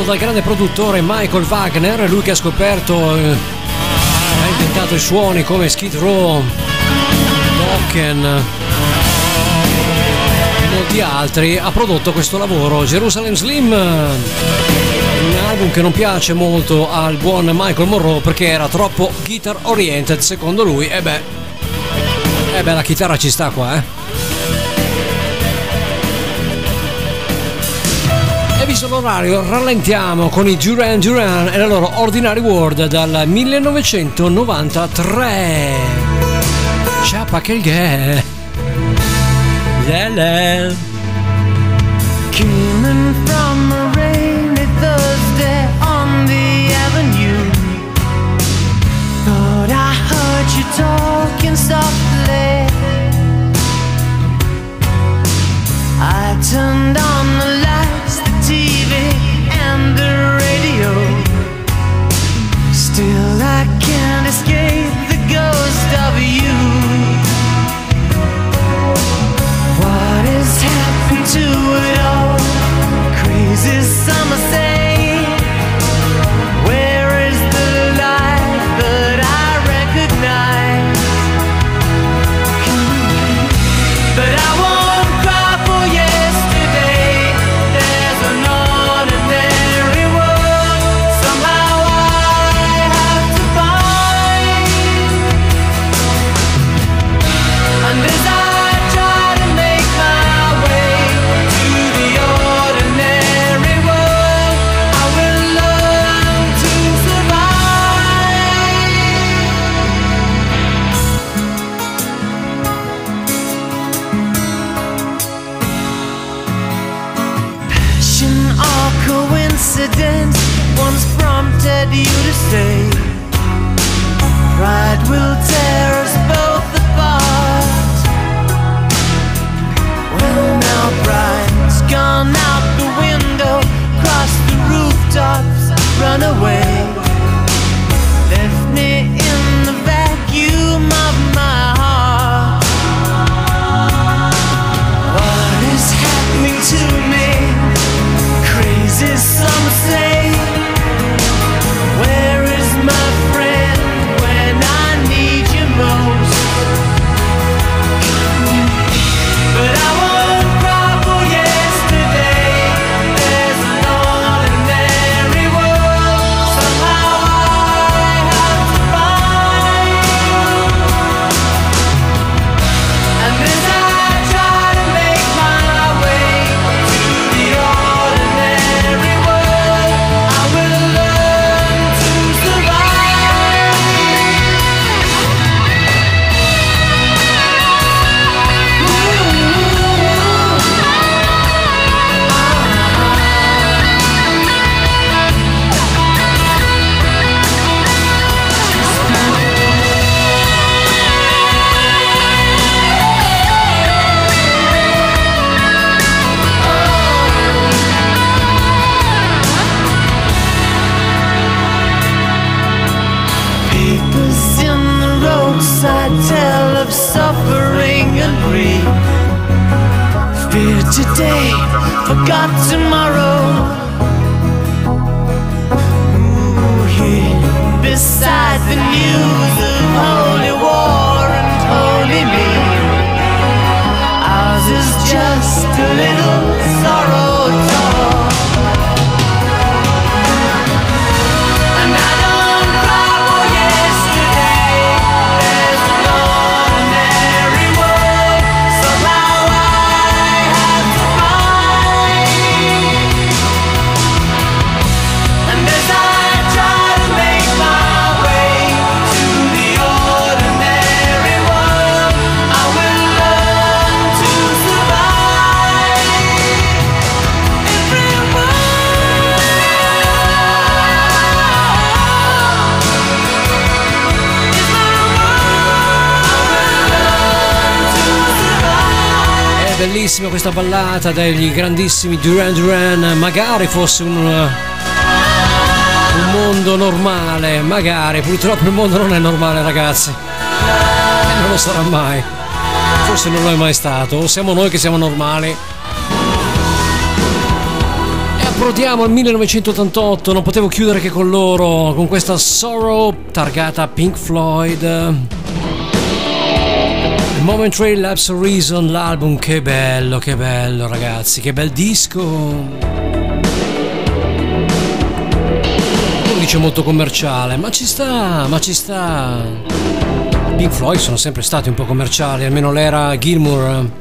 D: fatto dal grande produttore Michael Wagner, lui che ha scoperto eh, ha inventato i suoni come Skid Row, Dokken e molti altri, ha prodotto questo lavoro, Jerusalem Slim, un album che non piace molto al buon Michael Monroe perché era troppo guitar oriented secondo lui, e beh, e beh la chitarra ci sta qua eh. Avviso l'orario, rallentiamo con i Duran Duran e la loro Ordinary World dal 1993. Ciapa che il ghe. Lele.
L: Coming from a rainy Thursday on the avenue. Thought I heard you talking softly. I turned on the What has happened to it all? Crazy summer. rooftops, run away.
D: questa ballata degli grandissimi Duran Duran magari fosse un, un mondo normale, magari purtroppo il mondo non è normale ragazzi, non lo sarà mai, forse non lo è mai stato, o siamo noi che siamo normali. E approdiamo al 1988, non potevo chiudere che con loro, con questa Sorrow targata Pink Floyd. Momentary Lapse Reason, l'album, che bello, che bello ragazzi, che bel disco.
G: Non dice molto commerciale, ma ci sta, ma ci sta. Pink Floyd sono sempre stati un po' commerciali, almeno l'era Gilmour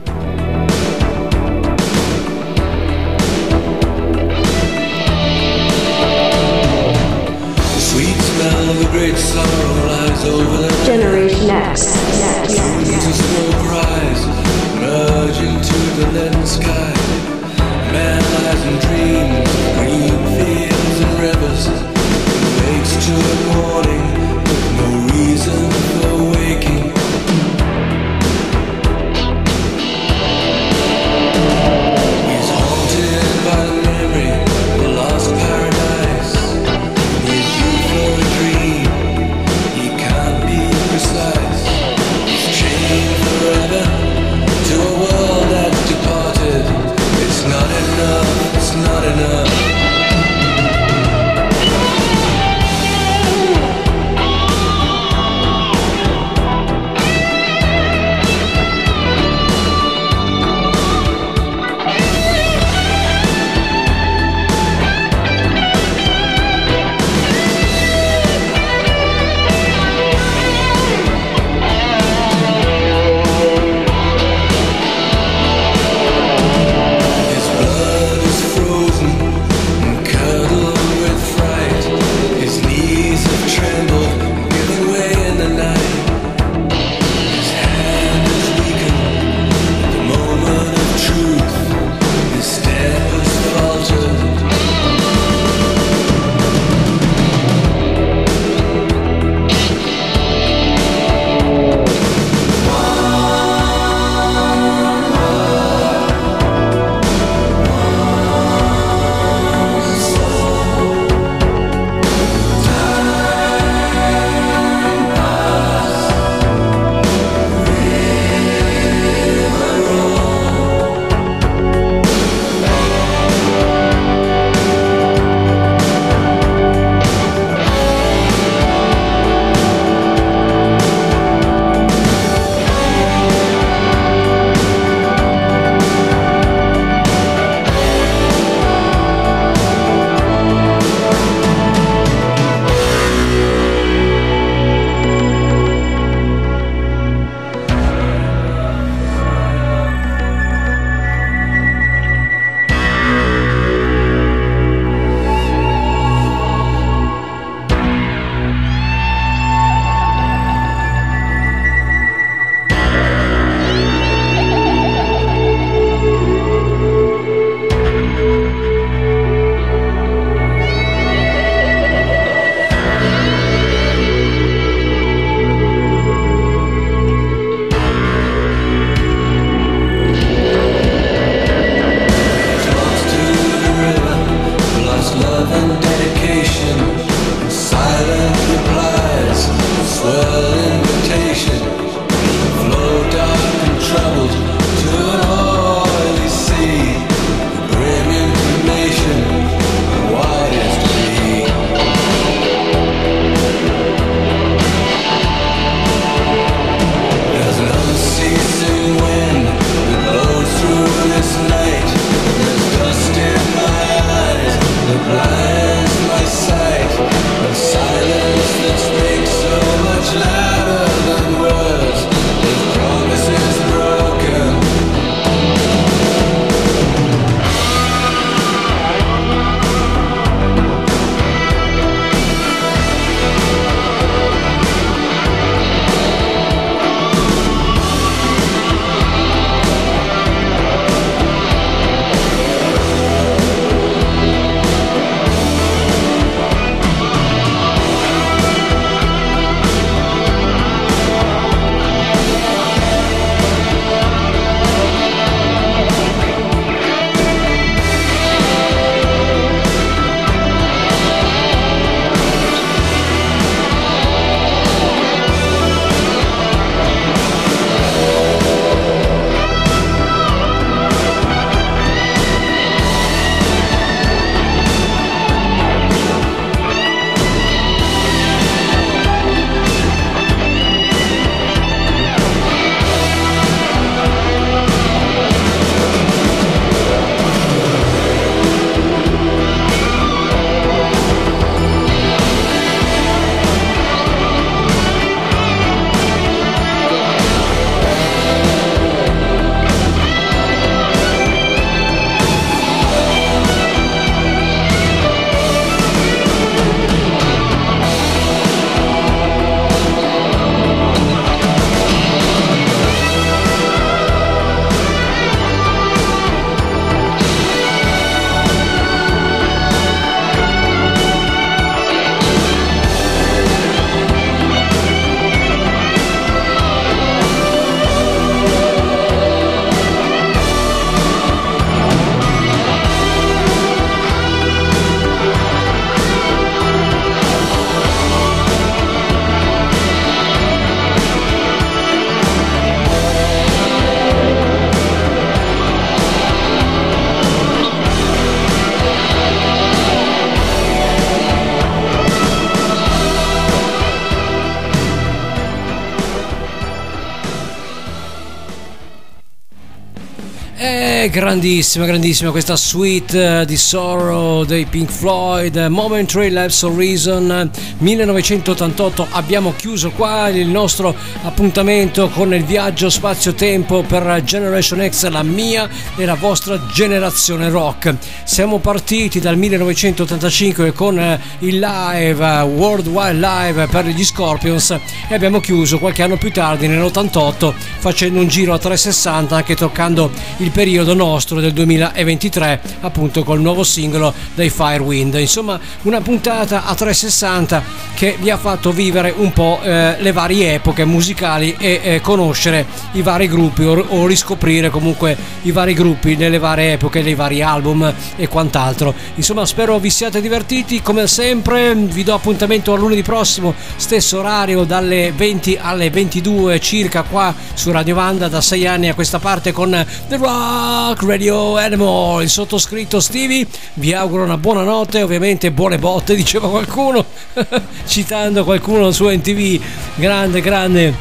D: grandissima, grandissima questa suite eh, di Sorrow dei Pink Floyd, eh, Momentary Lapse of Reason 1988. Abbiamo chiuso qua il nostro appuntamento con il viaggio spazio-tempo per Generation X, la mia e la vostra generazione rock. Siamo partiti dal 1985 con eh, il live, eh, World Wide Live per gli Scorpions e abbiamo chiuso qualche anno più tardi nell'88 facendo un giro a 360 anche toccando il periodo nostro del 2023 appunto col nuovo singolo dei Firewind. Insomma una puntata a 360 che vi ha fatto vivere un po' eh, le varie epoche musicali e eh, conoscere i vari gruppi o, o riscoprire comunque i vari gruppi nelle varie epoche dei vari album e quant'altro. Insomma spero vi siate divertiti. Come sempre vi do appuntamento a lunedì prossimo stesso orario dalle 20 alle 22 circa qua su Radio Vanda da 6 anni a questa parte con The Rock Radio Animal. Il sottoscritto Stevie vi auguro una buona notte ovviamente buone botte diceva qualcuno citando qualcuno su NTV grande grande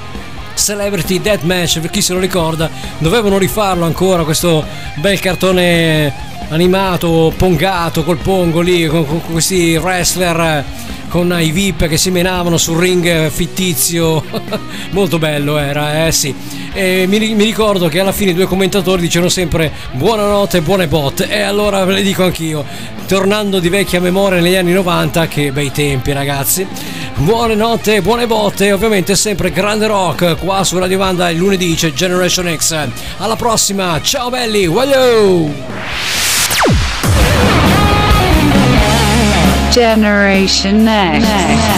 D: Celebrity Deathmatch per chi se lo ricorda dovevano rifarlo ancora questo bel cartone animato pongato col pongo lì con, con questi wrestler con i VIP che si menavano sul ring fittizio. Molto bello era eh sì. E mi, mi ricordo che alla fine i due commentatori dicevano sempre buonanotte buone bot e allora ve le dico anch'io. Tornando di vecchia memoria negli anni 90 che bei tempi ragazzi. Buone notte buone botte. E ovviamente sempre grande rock qua su Radio Vanda il lunedì c'è Generation X. Alla prossima. Ciao belli wayo
B: Generation Next.